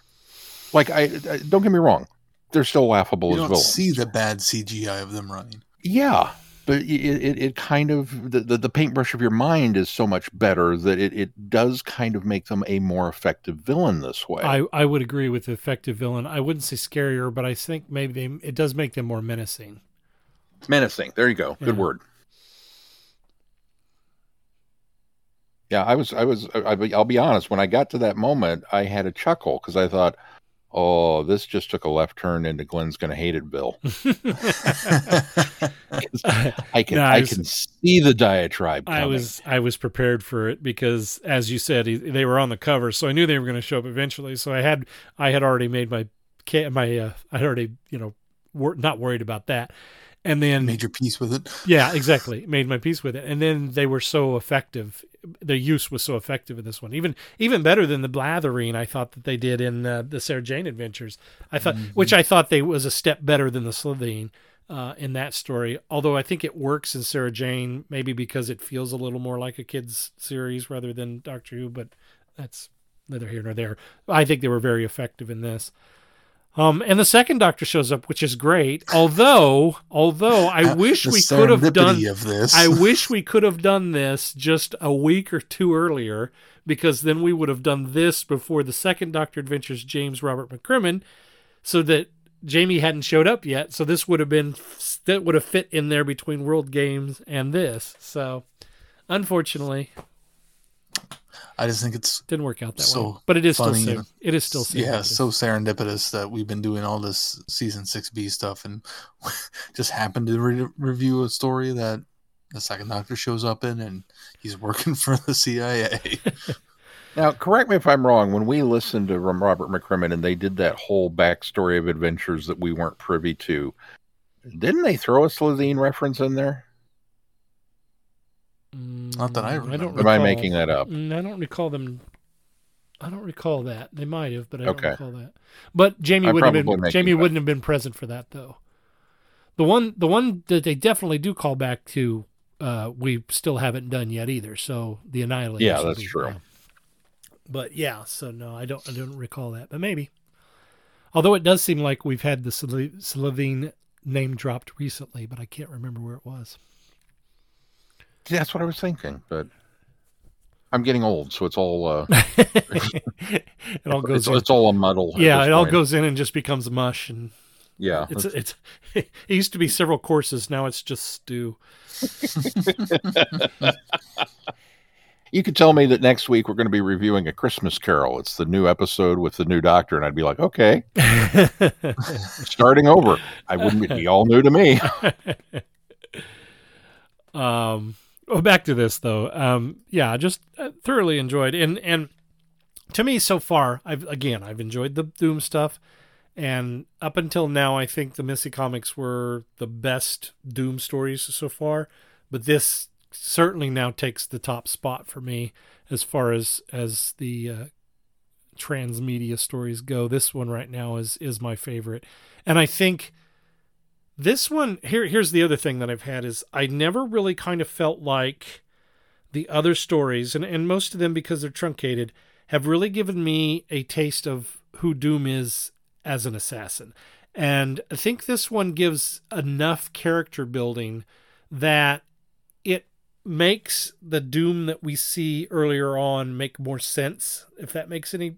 Speaker 3: Like I, I don't get me wrong, they're still laughable
Speaker 2: You
Speaker 3: as
Speaker 2: don't
Speaker 3: villains.
Speaker 2: see the bad CGI of them running.
Speaker 3: Yeah, but it, it, it kind of the, the, the paintbrush of your mind is so much better that it, it does kind of make them a more effective villain this way.
Speaker 4: I, I would agree with the effective villain. I wouldn't say scarier, but I think maybe they, it does make them more menacing.
Speaker 3: Menacing. There you go. Good
Speaker 4: Yeah.
Speaker 3: word. Yeah, I was, I was, I, I'll be honest. When I got to that moment, I had a chuckle because I thought, "Oh, this just took a left turn into Glenn's gonna hate it, Bill." I can,
Speaker 4: No,
Speaker 3: I,
Speaker 4: I was-
Speaker 3: can see the diatribe. Coming.
Speaker 4: I was I was prepared for it because, as you said, he, they were on the cover, so I knew they were going to show up eventually. So I had I had already made my my uh, I had already you know wor- not worried about that, and then
Speaker 2: Made your peace with it.
Speaker 4: yeah, exactly, made my peace with it, and then they were so effective. Their use was so effective in this one, even even better than the blathering I thought that they did in uh, the Sarah Jane Adventures. I thought, which I thought they was a step better than the Slitheen uh, in that story. Although I think it works in Sarah Jane, maybe because it feels a little more like a kids series rather than Doctor Who. But that's neither here nor there. I think they were very effective in this. Um, and the second Doctor shows up, which is great. Although, although I
Speaker 2: Uh,
Speaker 4: wish we could have done
Speaker 2: of this.
Speaker 4: I wish we could have done this just a week or two earlier, because then we would have done this before the second Doctor Adventures James Robert McCrimmon, so that Jamie hadn't showed up yet. So this would have been that would have fit in there between World Games and this. So unfortunately,
Speaker 2: I just think it's
Speaker 4: didn't work out that
Speaker 2: So
Speaker 4: way. But it is still
Speaker 2: funny
Speaker 4: ser-
Speaker 2: and-
Speaker 4: it is still
Speaker 2: yeah, so serendipitous that we've been doing all this season six B stuff and just happened to re- review a story that the second Doctor shows up in, and he's working for the CIA.
Speaker 3: Now, correct me if I'm wrong. When we listened to Robert McCrimmon and they did that whole backstory of adventures that we weren't privy to, didn't they throw a Slitheen reference in there?
Speaker 2: Not that I
Speaker 4: Mm,
Speaker 2: remember.
Speaker 4: don't
Speaker 3: Am I
Speaker 4: recall-
Speaker 3: making that up?
Speaker 4: Mm, I don't recall them. I don't recall that. They might have, but I don't
Speaker 3: Okay.
Speaker 4: recall that. But Jamie
Speaker 3: I'm
Speaker 4: wouldn't have been Jamie wouldn't have been present for that though. The one the one that they definitely do call back to uh we still haven't done yet either. So the annihilation.
Speaker 3: Yeah, that's true.
Speaker 4: But yeah, so no, I don't I don't recall that. But maybe. Although it does seem like we've had the Sle- Slitheen name dropped recently, but I can't remember where it was.
Speaker 3: Yeah, that's what I was thinking, but I'm getting old, so it's all uh,
Speaker 4: it all goes
Speaker 3: it's, it's all a muddle.
Speaker 4: Yeah, it all goes in and just becomes mush and
Speaker 3: Yeah,
Speaker 4: it's it's it used to be several courses, now it's just stew.
Speaker 3: You could tell me that next week we're going to be reviewing a Christmas Carol. It's the new episode with the new Doctor, and I'd be like, okay, starting over. I wouldn't be all new to me.
Speaker 4: um well, back to this though. Um yeah, I just uh, thoroughly enjoyed and and to me so far, I've again, I've enjoyed the Doom stuff and up until now I think the Missy comics were the best Doom stories so far, but this certainly now takes the top spot for me as far as as the uh, transmedia stories go. This one right now is is my favorite, and I think This one here here's the other thing that I've had is I never really kind of felt like the other stories and, and most of them because they're truncated have really given me a taste of who Doom is as an assassin. And I think this one gives enough character building that it makes the Doom that we see earlier on make more sense, if that makes any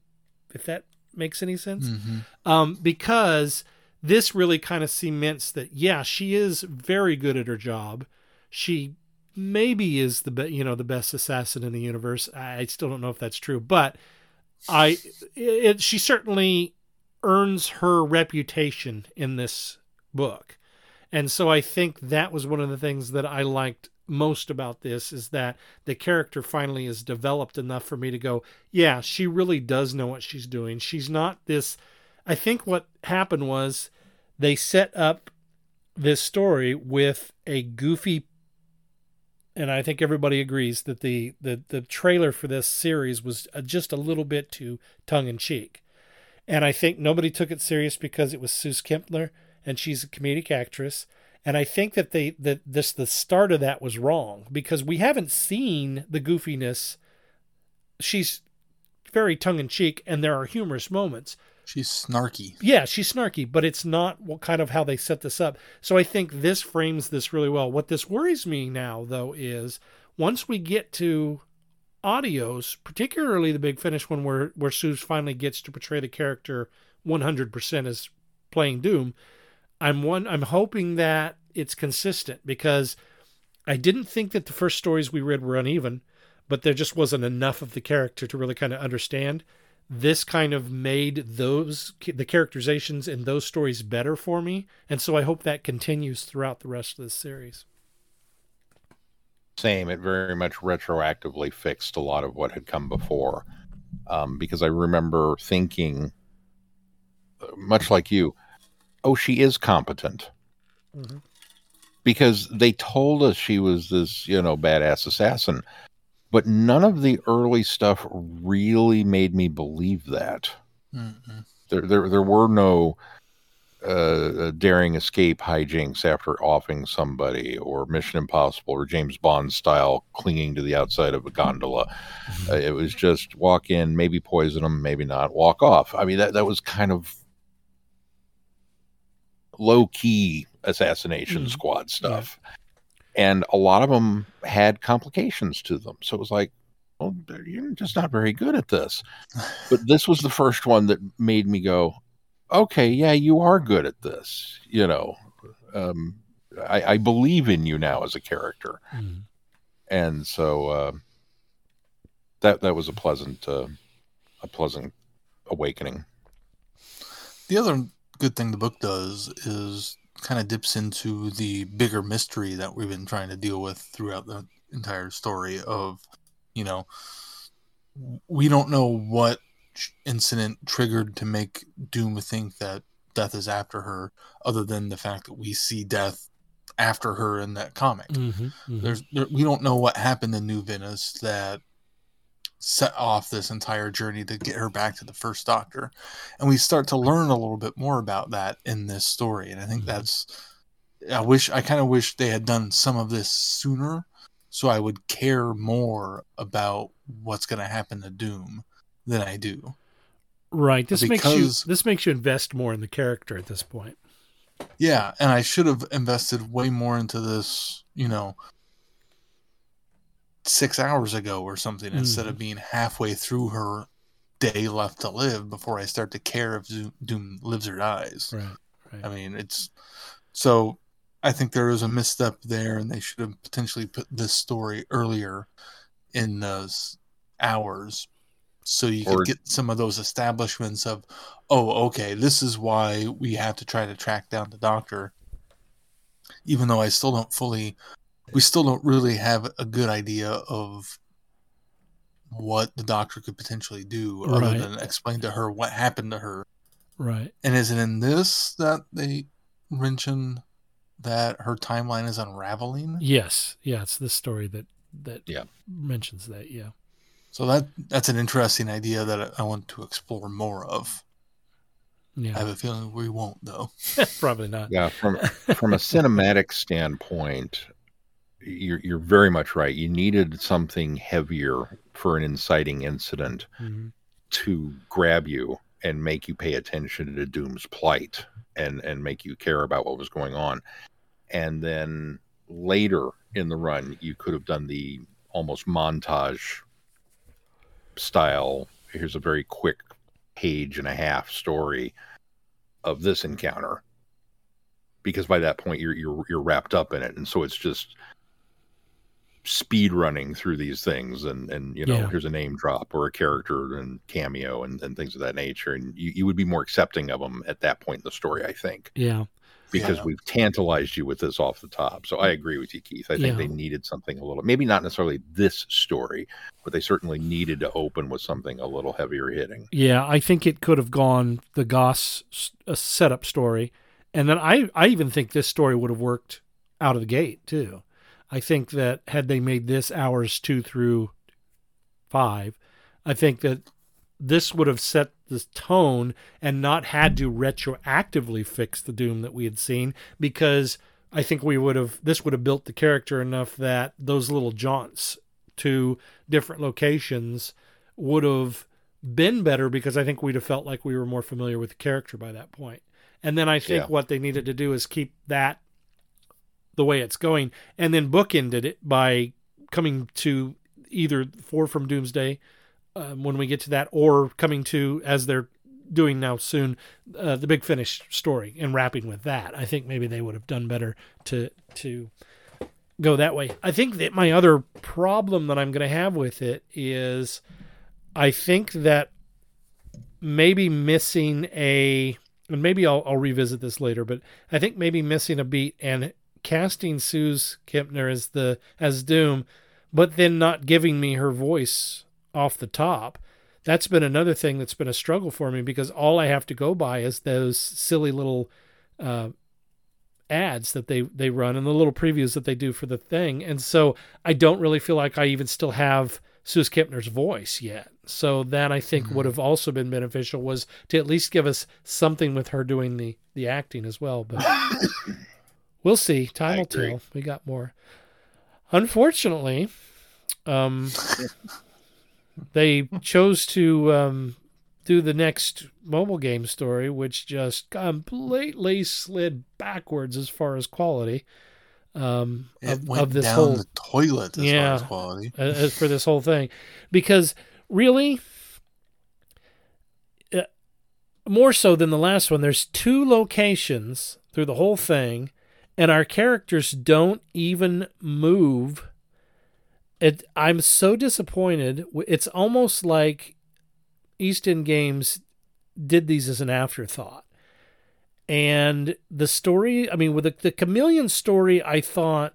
Speaker 4: if that makes any sense.
Speaker 2: Mm-hmm.
Speaker 4: Um, because this really kind of cements that yeah, she is very good at her job. She maybe is the be- you know the best assassin in the universe. I still don't know if that's true, but I it, she certainly earns her reputation in this book. And so I think that was one of the things that I liked most about this is that the character finally is developed enough for me to go, yeah, she really does know what she's doing. She's not this I think what happened was they set up this story with a goofy and I think everybody agrees that the the the trailer for this series was uh, just a little bit too tongue in cheek. And I think nobody took it serious because it was Suze Kempner and she's a comedic actress. And I think that they that this the start of that was wrong because we haven't seen the goofiness. She's very tongue in cheek and there are humorous moments.
Speaker 2: She's snarky.
Speaker 4: Yeah, she's snarky, but it's not what kind of how they set this up. So I think this frames this really well. What this worries me now though is once we get to audios, particularly the big finish one where where finally gets to portray the character 100% as playing Doom, I'm one I'm hoping that it's consistent because I didn't think that the first stories we read were uneven, but there just wasn't enough of the character to really kind of understand. This kind of made those the characterizations in those stories better for me, and so I hope that continues throughout the rest of this series.
Speaker 3: Same, it very much retroactively fixed a lot of what had come before, um, because I remember thinking, much like you, oh, she is competent.
Speaker 4: Mm-hmm.
Speaker 3: Because they told us she was this, you know, badass assassin, but none of the early stuff really made me believe that.
Speaker 2: Mm-mm.
Speaker 3: There, there, there were no uh, daring escape hijinks after offing somebody, or Mission Impossible, or James Bond style clinging to the outside of a gondola. Uh, it was just walk in, maybe poison them, maybe not, walk off. I mean, that that was kind of low key assassination
Speaker 4: Mhm.
Speaker 3: squad stuff. And a lot of them had complications to them. So it was like, well, you're just not very good at this. But this was the first one that made me go, okay, yeah, you are good at this. You know, um, I, I believe in you now as a character.
Speaker 4: Mhm.
Speaker 3: And so uh, that that was a pleasant uh, a pleasant awakening.
Speaker 2: The other good thing the book does is kind of dips into the bigger mystery that we've been trying to deal with throughout the entire story of, you know, we don't know what incident triggered to make Doom think that death is after her, other than the fact that we see death after her in that comic.
Speaker 4: Mm-hmm. Mhm.
Speaker 2: There's there, we don't know what happened in New Venice that set off this entire journey to get her back to the first doctor and we start to learn a little bit more about that in this story and i think
Speaker 4: Mhm.
Speaker 2: that's i wish i kind of wish they had done some of this sooner so i would care more about what's going to happen to doom than i do
Speaker 4: Right. This makes you this makes you invest more in the character at this point.
Speaker 2: Yeah, and I should have invested way more into this, you know, six hours ago or something instead of mm-hmm. being halfway through her day left to live before I start to care if Zo- Doom lives or dies.
Speaker 4: Right. Right.
Speaker 2: I mean, it's so I think there is a misstep there, and they should have potentially put this story earlier in those hours so you could
Speaker 3: Or-
Speaker 2: get some of those establishments of, oh, okay, this is why we have to try to track down the doctor. Even though I still don't fully, we still don't really have a good idea of what the doctor could potentially do, other
Speaker 4: Right.
Speaker 2: than explain to her what happened to her.
Speaker 4: Right.
Speaker 2: And is it in this that they mention that her timeline is unraveling?
Speaker 4: Yes. Yeah. It's this story that that
Speaker 3: Yeah.
Speaker 4: mentions that. Yeah.
Speaker 2: So that that's an interesting idea that I- I want to explore more of.
Speaker 4: Yeah.
Speaker 2: I have a feeling we won't, though.
Speaker 4: probably not.
Speaker 3: Yeah, from from a cinematic standpoint, you're you're very much right. You needed something heavier for an inciting incident
Speaker 4: Mhm.
Speaker 3: to grab you and make you pay attention to Doom's plight and and make you care about what was going on. And then later in the run, you could have done the almost montage style. Here's a very quick page and a half story of this encounter because by that point you're you're you're wrapped up in it and so it's just speed running through these things and and you know
Speaker 4: Yeah.
Speaker 3: here's a name drop or a character and cameo and, and things of that nature and you, you would be more accepting of them at that point in the story i think
Speaker 4: Yeah,
Speaker 3: because
Speaker 2: Yeah.
Speaker 3: we've tantalized you with this off the top so i mm. agree with you keith i think
Speaker 4: Yeah.
Speaker 3: they needed something a little maybe not necessarily this story but they certainly needed to open with something a little heavier hitting
Speaker 4: yeah. I think it could have gone the Goss s- a setup story, and then I I even think this story would have worked out of the gate too. I think that had they made this hours two through five, I think that this would have set the tone and not had to retroactively fix the doom that we had seen because I think we would have this would have built the character enough that those little jaunts to different locations would have been better because I think we'd have felt like we were more familiar with the character by that point. And then I think
Speaker 3: Yeah.
Speaker 4: what they needed to do is keep that the way it's going and then bookended it by coming to either four from Doomsday um, when we get to that or coming to as they're doing now soon uh, the big finish story and wrapping with that. I think maybe they would have done better to to go that way. I think that my other problem that I'm going to have with it is I think that maybe missing a and maybe I'll, I'll revisit this later, but I think maybe missing a beat and casting Suze Kempner as the as Doom, but then not giving me her voice off the top. That's been another thing that's been a struggle for me because all I have to go by is those silly little uh, ads that they they run and the little previews that they do for the thing, and so I don't really feel like I even still have Suze Kempner's voice yet. So that I think would have also been beneficial was to at least give us something with her doing the the acting as well. But we'll see. Time
Speaker 3: I
Speaker 4: will
Speaker 3: agree.
Speaker 4: tell. We got more. Unfortunately, um, they chose to um, do the next mobile game story, which just completely slid backwards as far as quality. Um,
Speaker 2: It
Speaker 4: of,
Speaker 2: went
Speaker 4: of this
Speaker 2: down
Speaker 4: whole
Speaker 2: the toilet as
Speaker 4: Yeah.
Speaker 2: far as quality.
Speaker 4: uh, for this whole thing because really uh, more so than the last one there's two locations through the whole thing and our characters don't even move. It i'm so disappointed. It's almost like east end games did these as an afterthought. And the story i mean with the, the chameleon story i thought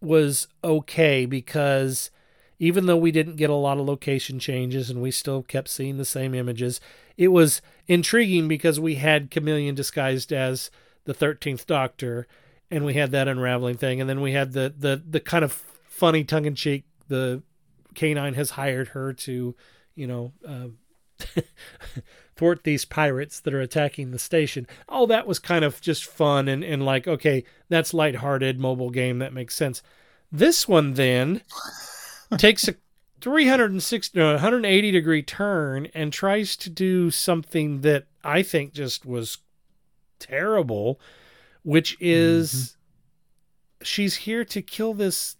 Speaker 4: was okay because even though we didn't get a lot of location changes and we still kept seeing the same images, it was intriguing because we had Chameleon disguised as the 13th Doctor and we had that unraveling thing. And then we had the, the, the kind of funny tongue in cheek, the canine has hired her to, you know, uh, thwart these pirates that are attacking the station. All that was kind of just fun and, and like, okay, that's lighthearted mobile game. That makes sense. This one then takes a 360, no, 180 degree turn and tries to do something that I think just was terrible, which is mm-hmm. she's here to kill this.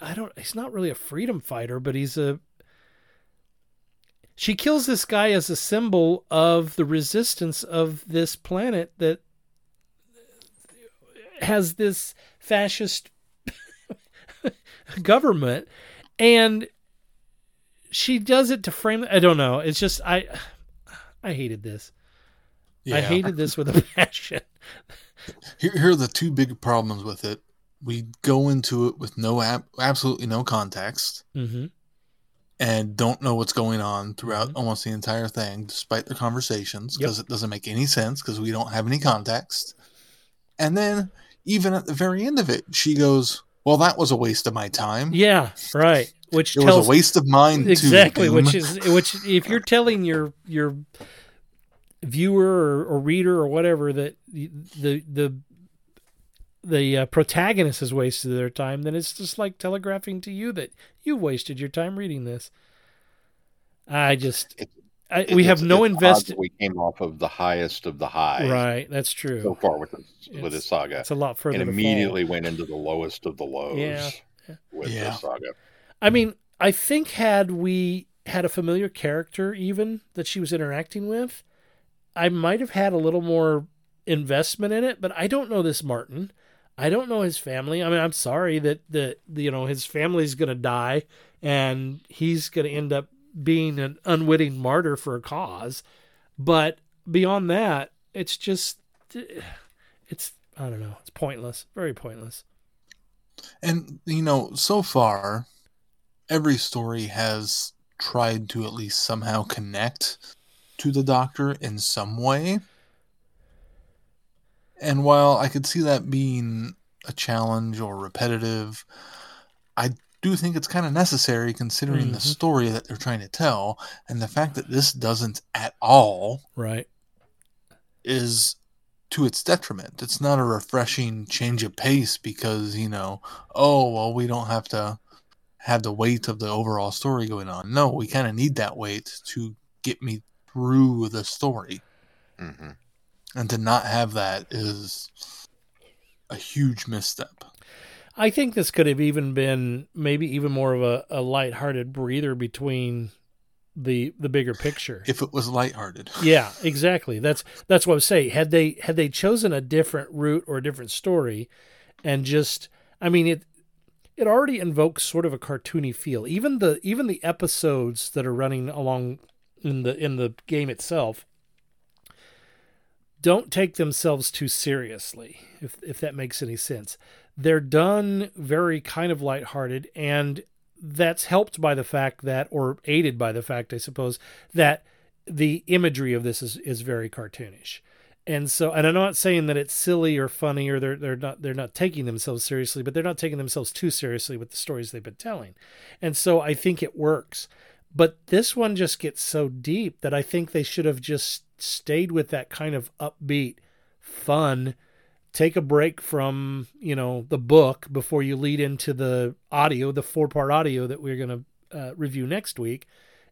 Speaker 4: I don't, he's not really a freedom fighter, but he's a she kills this guy as a symbol of the resistance of this planet that has this fascist government. And she does it to frame I don't know. It's just I I hated this. I hated this with a passion
Speaker 2: Here, here are the two big problems with it. We go into it with no ab- absolutely no context
Speaker 4: mm-hmm.
Speaker 2: and don't know what's going on throughout almost the entire thing, despite the conversations, because it doesn't make any sense because we don't have any context. And then, even at the very end of it, she goes, "Well, that was a waste of my time.
Speaker 4: yeah right which
Speaker 2: it
Speaker 4: tells
Speaker 2: was a waste of mine
Speaker 4: exactly
Speaker 2: too."
Speaker 4: which is which if you're telling your your viewer or, or reader or whatever that the the the, the uh, protagonist has wasted their time, then it's just like telegraphing to you that you wasted your time reading this. I just
Speaker 3: It-
Speaker 4: I,
Speaker 3: It-
Speaker 4: we have no
Speaker 3: it's odd
Speaker 4: invest.
Speaker 3: that We came off of the highest of the high
Speaker 4: Right, that's true.
Speaker 3: so far with this, with this saga,
Speaker 4: It's a lot further.
Speaker 3: and
Speaker 4: to fall.
Speaker 3: immediately went into the lowest of the lows
Speaker 4: Yeah.
Speaker 3: with
Speaker 2: Yeah.
Speaker 3: this saga.
Speaker 4: I mean, I think had we had a familiar character even that she was interacting with, I might have had a little more investment in it, but I don't know this Martin. I don't know his family. I mean, I'm sorry that that you know his family's going to die and he's going to end up being an unwitting martyr for a cause. But beyond that, it's just it's I don't know. It's pointless. Very pointless.
Speaker 2: And you know, so far, every story has tried to at least somehow connect to the Doctor in some way. And while I could see that being a challenge or repetitive, I do think it's kind of necessary considering the
Speaker 4: Mhm.
Speaker 2: story that they're trying to tell, and the fact that this doesn't at all
Speaker 4: Right.
Speaker 2: is to its detriment. It's not a refreshing change of pace because, you know, oh, well, we don't have to have the weight of the overall story going on. No, we kind of need that weight to get me through the story.
Speaker 3: hmm
Speaker 2: And to not have that is a huge misstep.
Speaker 4: I think this could have even been maybe even more of a, a lighthearted breather between the the bigger picture.
Speaker 2: If it was lighthearted.
Speaker 4: yeah, exactly. That's that's what I was saying. Had they had they chosen a different route or a different story, and just I mean it it already invokes sort of a cartoony feel. Even the even the episodes that are running along in the in the game itself don't take themselves too seriously, if if that makes any sense. They're done very kind of lighthearted, and that's helped by the fact that, or aided by the fact, I suppose, that the imagery of this is, is very cartoonish. And so, and I'm not saying that it's silly or funny or they're they're not they're not taking themselves seriously, but they're not taking themselves too seriously with the stories they've been telling. And so I think it works. But this one just gets so deep that I think they should have just stayed with that kind of upbeat, fun, take a break from, you know, the book before you lead into the audio, the four-part audio that we're going to uh, review next week.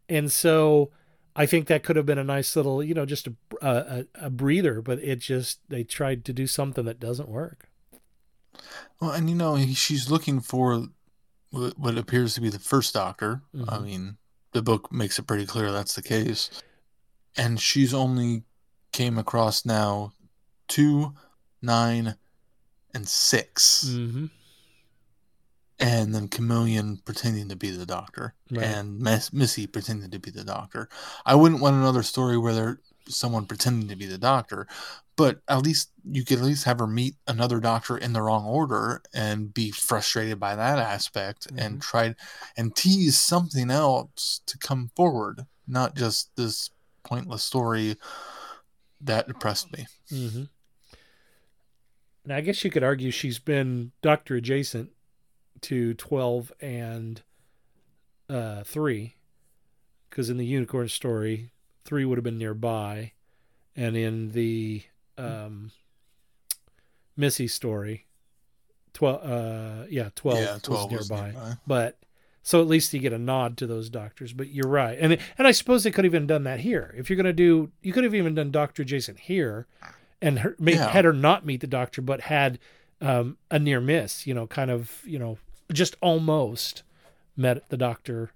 Speaker 4: And so I think that could have been a nice little, you know, just a, a, a breather, but it just, they tried to do something that doesn't work.
Speaker 2: Well, and you know, he, she's looking for what appears to be the first doctor. I
Speaker 4: Mhm.
Speaker 2: mean, the book makes it pretty clear that's the case. And she's only came across now two, nine, and 6
Speaker 4: Mm-hmm.
Speaker 2: And then Chameleon pretending to be the doctor,
Speaker 4: Right.
Speaker 2: and Miss, Missy pretending to be the doctor. I wouldn't want another story where there's someone pretending to be the doctor, but at least you could at least have her meet another doctor in the wrong order and be frustrated by that aspect and try and tease something else to come forward, not just this pointless story that depressed me.
Speaker 4: Mm-hmm. Now, I guess you could argue she's been doctor adjacent to 12 and uh, 3, because in the unicorn story, 3 would have been nearby, and in the um, Missy story, 12, uh, yeah, 12,
Speaker 2: Yeah, 12
Speaker 4: was
Speaker 2: was
Speaker 4: nearby.
Speaker 2: nearby.
Speaker 4: But so at least you get a nod to those doctors. But you're right, and and I suppose they could have even done that here. If you're going to do, you could have even done Doctor Jason here, and her,
Speaker 2: Yeah.
Speaker 4: had her not meet the doctor, but had um, a near miss. You know, kind of, you know, just almost met the doctor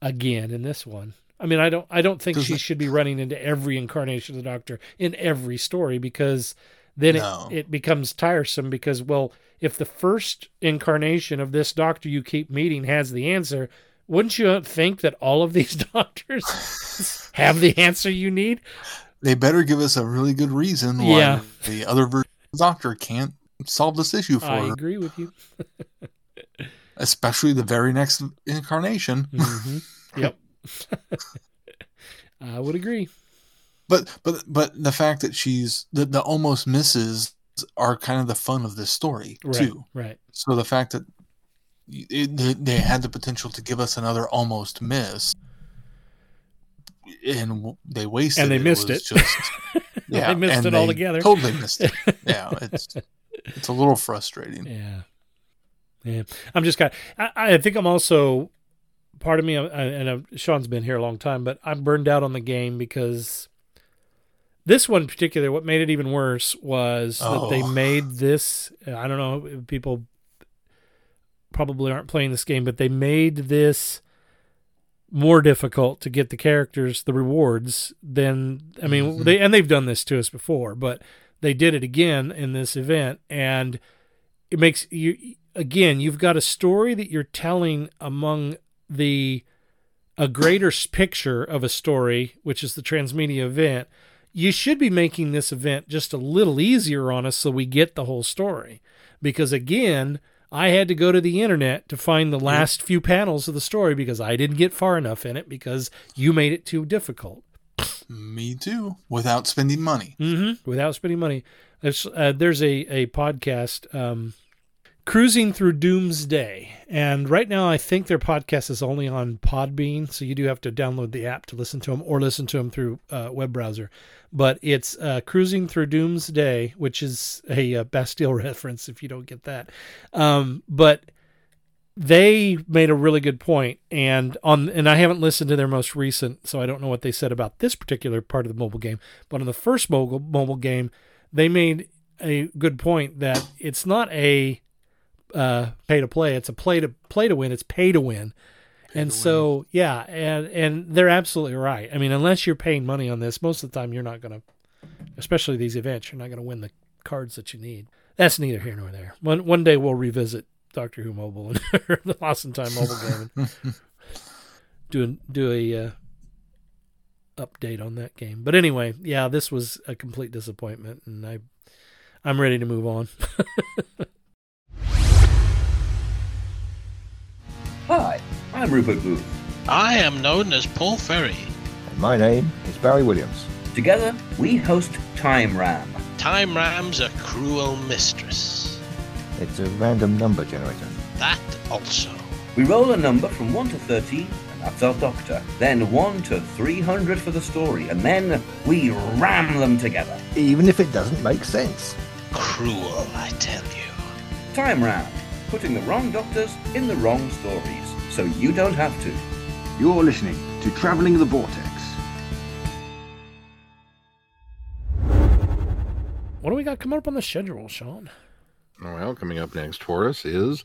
Speaker 4: again in this one. I mean, I don't, I don't think
Speaker 2: Does
Speaker 4: she
Speaker 2: it-
Speaker 4: should be running into every incarnation of the doctor in every story because then
Speaker 2: No.
Speaker 4: it, it becomes tiresome because well if the first incarnation of this doctor you keep meeting has the answer wouldn't you think that all of these doctors have the answer you need
Speaker 2: They better give us a really good reason why
Speaker 4: Yeah.
Speaker 2: the other version the doctor can't solve this issue for her.
Speaker 4: i
Speaker 2: her,
Speaker 4: agree with you
Speaker 2: especially the very next incarnation.
Speaker 4: hmm yep i would agree
Speaker 2: But but but the fact that she's the, the almost misses are kind of the fun of this story
Speaker 4: right
Speaker 2: too.
Speaker 4: right
Speaker 2: So the fact that it, they, they had the potential to give us another almost miss and they wasted
Speaker 4: And they
Speaker 2: it.
Speaker 4: missed it.
Speaker 2: Just, yeah,
Speaker 4: They missed it altogether.
Speaker 2: Totally missed it. Yeah, it's it's a little frustrating.
Speaker 4: Yeah. Yeah. I'm just kind of, I, I think I'm also, part of me, and uh, Sean's been here a long time, but I'm burned out on the game because this one in particular, what made it even worse was that they
Speaker 2: Oh.
Speaker 4: made this, I don't know, people probably aren't playing this game, but they made this more difficult to get the characters the rewards than I mean
Speaker 2: Mhm.
Speaker 4: they and they've done this to us before, but they did it again in this event and it makes you again you've got a story that you're telling among the a greater picture of a story which is the transmedia event you should be making this event just a little easier on us so we get the whole story because again i had to go to the internet to find the last few panels of the story because i didn't get far enough in it because you made it too difficult
Speaker 2: Me too. Without spending money.
Speaker 4: mm-hmm. without spending money. There's uh, there's a a podcast, um, cruising through Doomsday, and right now I think their podcast is only on Podbean, so you do have to download the app to listen to them or listen to them through uh, web browser. But it's uh, cruising through Doomsday, which is a, uh Bastille reference if you don't get that. Um, but they made a really good point and on and I haven't listened to their most recent so I don't know what they said about this particular part of the mobile game but on the first mobile mobile game they made a good point that it's not a uh, pay to play. It's a play to play to win. It's pay to win. And so yeah and and they're absolutely right. I mean unless you're paying money on this most of the time you're not going to especially these events you're not going to win the cards that you need. That's neither here nor there. One one day we'll revisit Doctor Who Mobile and the Lost in Time mobile game and do a, do a uh, update on that game. But anyway, yeah, this was a complete disappointment, and I I'm ready to move on.
Speaker 6: Hi, I'm Rupert Booth.
Speaker 7: I am known as Paul Ferry.
Speaker 13: And my name is Barry Williams.
Speaker 6: Together, we host Time Ram.
Speaker 7: Time Ram's a cruel mistress.
Speaker 13: It's a random number generator.
Speaker 7: That also.
Speaker 6: We roll a number from 1 to 13, and that's our doctor. Then 1 to 300 for the story, and then we ram them together.
Speaker 13: Even if it doesn't make sense.
Speaker 7: Cruel, I tell you.
Speaker 6: Time Ram, putting the wrong doctors in the wrong stories, so you don't have to.
Speaker 14: You're listening to Traveling the Vortex.
Speaker 4: what do we got coming up on the schedule, Sean?
Speaker 3: Well, coming up next for us is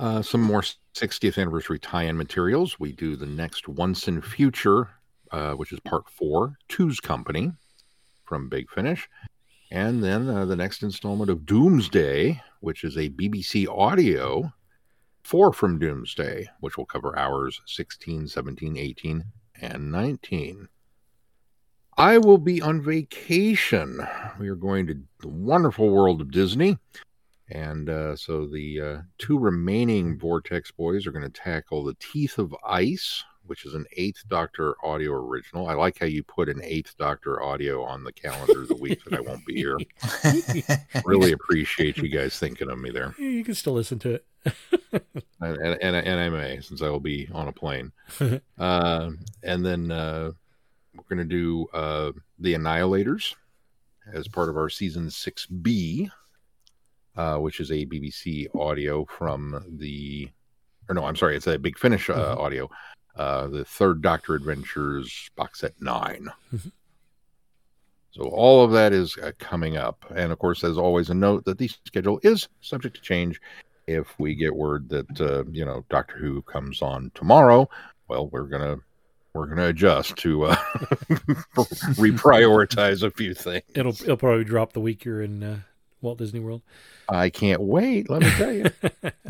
Speaker 3: uh, some more 60th anniversary tie-in materials. We do the next Once and Future, uh, which is part four, Two's Company from Big Finish, and then uh, the next installment of Doom's Day, which is a BBC audio, four from Doom's Day, which will cover hours 16, 17, 18, and 19. I will be on vacation. We are going to the wonderful world of Disney. And uh, so the uh, two remaining Vortex boys are going to tackle The Teeth of Ice, which is an Eighth Doctor audio original. I like how you put an Eighth Doctor audio on the calendar the week that I won't be here. really appreciate you guys thinking of me there.
Speaker 4: You can still listen to it.
Speaker 3: and, and, and, and I may, since I will be on a plane. uh, and then uh, we're going to do uh, The Annihilators as part of our season 6B uh, which is a BBC audio from the, or no, I'm sorry, it's a Big Finish uh,
Speaker 4: Mhm.
Speaker 3: audio, uh, the Third Doctor Adventures box set 9
Speaker 4: Mhm.
Speaker 3: So all of that is uh, coming up, and of course, as always, a note that the schedule is subject to change. If we get word that uh, you know Doctor Who comes on tomorrow, well, we're gonna we're gonna adjust to uh, reprioritize a few things.
Speaker 4: It'll it'll probably drop the week you're in uh, Walt Disney World.
Speaker 3: I can't wait. Let me tell you.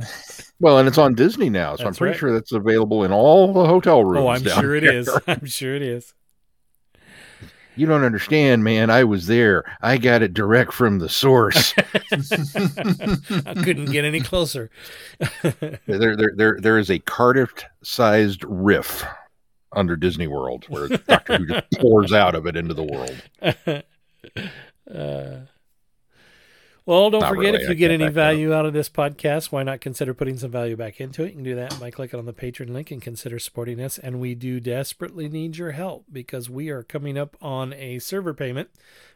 Speaker 3: well, and it's on Disney now, so I'm pretty
Speaker 4: right.
Speaker 3: sure that's available in all the hotel rooms.
Speaker 4: Oh, I'm sure it is. I'm sure it is.
Speaker 3: You don't understand, man. I was there. I got it direct from the source.
Speaker 4: I couldn't get any closer.
Speaker 3: there, there, there, there is a Cardiff-sized rift under Disney World where Doctor Who just pours out of it into the world.
Speaker 4: uh, Well, don't
Speaker 3: Not
Speaker 4: forget
Speaker 3: really,
Speaker 4: if
Speaker 3: I
Speaker 4: you get any
Speaker 3: back that up.
Speaker 4: value out of this podcast, why not consider putting some value back into it? You can do that by clicking on the Patreon link and consider supporting us. And we do desperately need your help because we are coming up on a server payment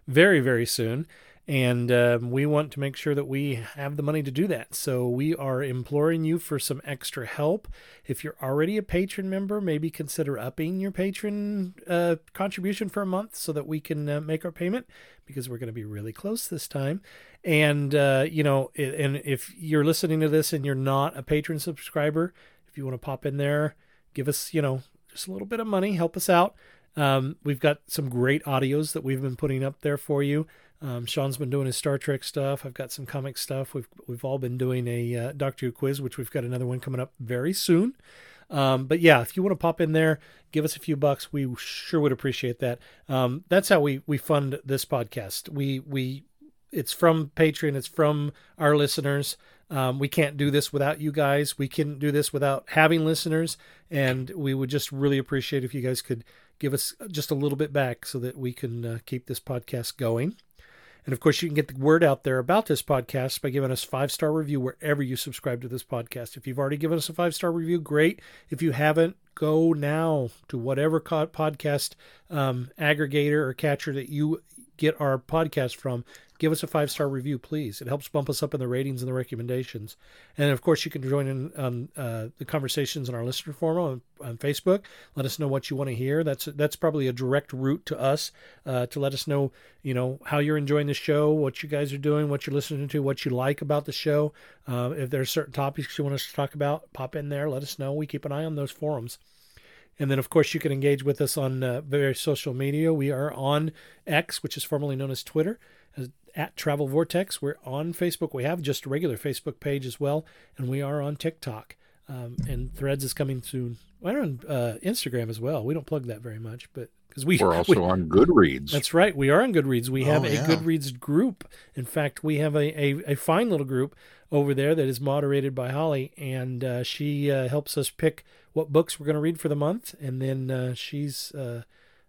Speaker 4: very, very soon. And um, we want to make sure that we have the money to do that. So we are imploring you for some extra help. If you're already a patron member, maybe consider upping your patron uh, contribution for a month so that we can uh, make our payment because we're going to be really close this time. And, uh, you know, and if you're listening to this and you're not a patron subscriber, if you want to pop in there, give us, you know, just a little bit of money, help us out. Um, we've got some great audios that we've been putting up there for you. Um, Sean's been doing his Star Trek stuff. I've got some comic stuff. We've we've all been doing a uh, Doctor Who quiz, which we've got another one coming up very soon. Um, but yeah, if you want to pop in there, give us a few bucks. We sure would appreciate that. Um, that's how we we fund this podcast. We we it's from Patreon. It's from our listeners. Um, we can't do this without you guys. We couldn't do this without having listeners, and we would just really appreciate if you guys could give us just a little bit back so that we can uh, keep this podcast going. And of course, you can get the word out there about this podcast by giving us five star review wherever you subscribe to this podcast. If you've already given us a five star review, great. If you haven't, go now to whatever podcast um, aggregator or catcher that you get our podcast from. Give us a five star review, please. It helps bump us up in the ratings and the recommendations. And of course, you can join in on uh, the conversations in our listener forum on, on Facebook. Let us know what you want to hear. That's that's probably a direct route to us uh, to let us know, you know, how you're enjoying the show, what you guys are doing, what you're listening to, what you like about the show. Uh, if there's certain topics you want us to talk about, pop in there. Let us know. We keep an eye on those forums. And then, of course, you can engage with us on uh, various social media. We are on X, which is formerly known as Twitter, as, at Travel Vortex. We're on Facebook. We have just a regular Facebook page as well, and we are on TikTok. Um, and Threads is coming soon. We're on uh, Instagram as well. We don't plug that very much, but because we
Speaker 3: We're also
Speaker 4: we-
Speaker 3: on Goodreads.
Speaker 4: That's right. We are on Goodreads. We have
Speaker 3: Oh,
Speaker 4: a. Goodreads group. In fact, we have a, a, a fine little group over there that is moderated by Holly, and uh, she uh, helps us pick what books we're going to read for the month, and then uh, she's uh,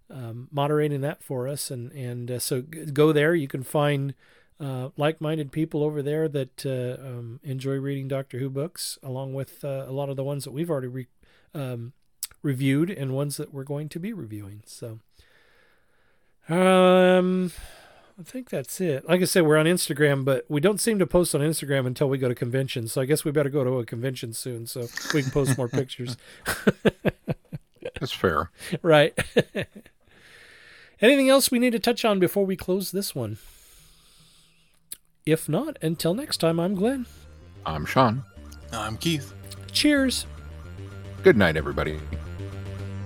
Speaker 4: um, moderating that for us. And and uh, so go there. You can find uh, like-minded people over there that uh, um, enjoy reading Doctor Who books, along with uh, a lot of the ones that we've already re- um, reviewed and ones that we're going to be reviewing. So. Um, I think that's it. Like I said, we're on Instagram, but we don't seem to post on Instagram until we go to conventions. So I guess we better go to a convention soon so we can post more pictures.
Speaker 3: That's fair.
Speaker 4: right. Anything else we need to touch on before we close this one? If not, until next time, I'm Glenn.
Speaker 3: I'm Sean.
Speaker 2: I'm Keith.
Speaker 4: Cheers.
Speaker 3: Good night, everybody.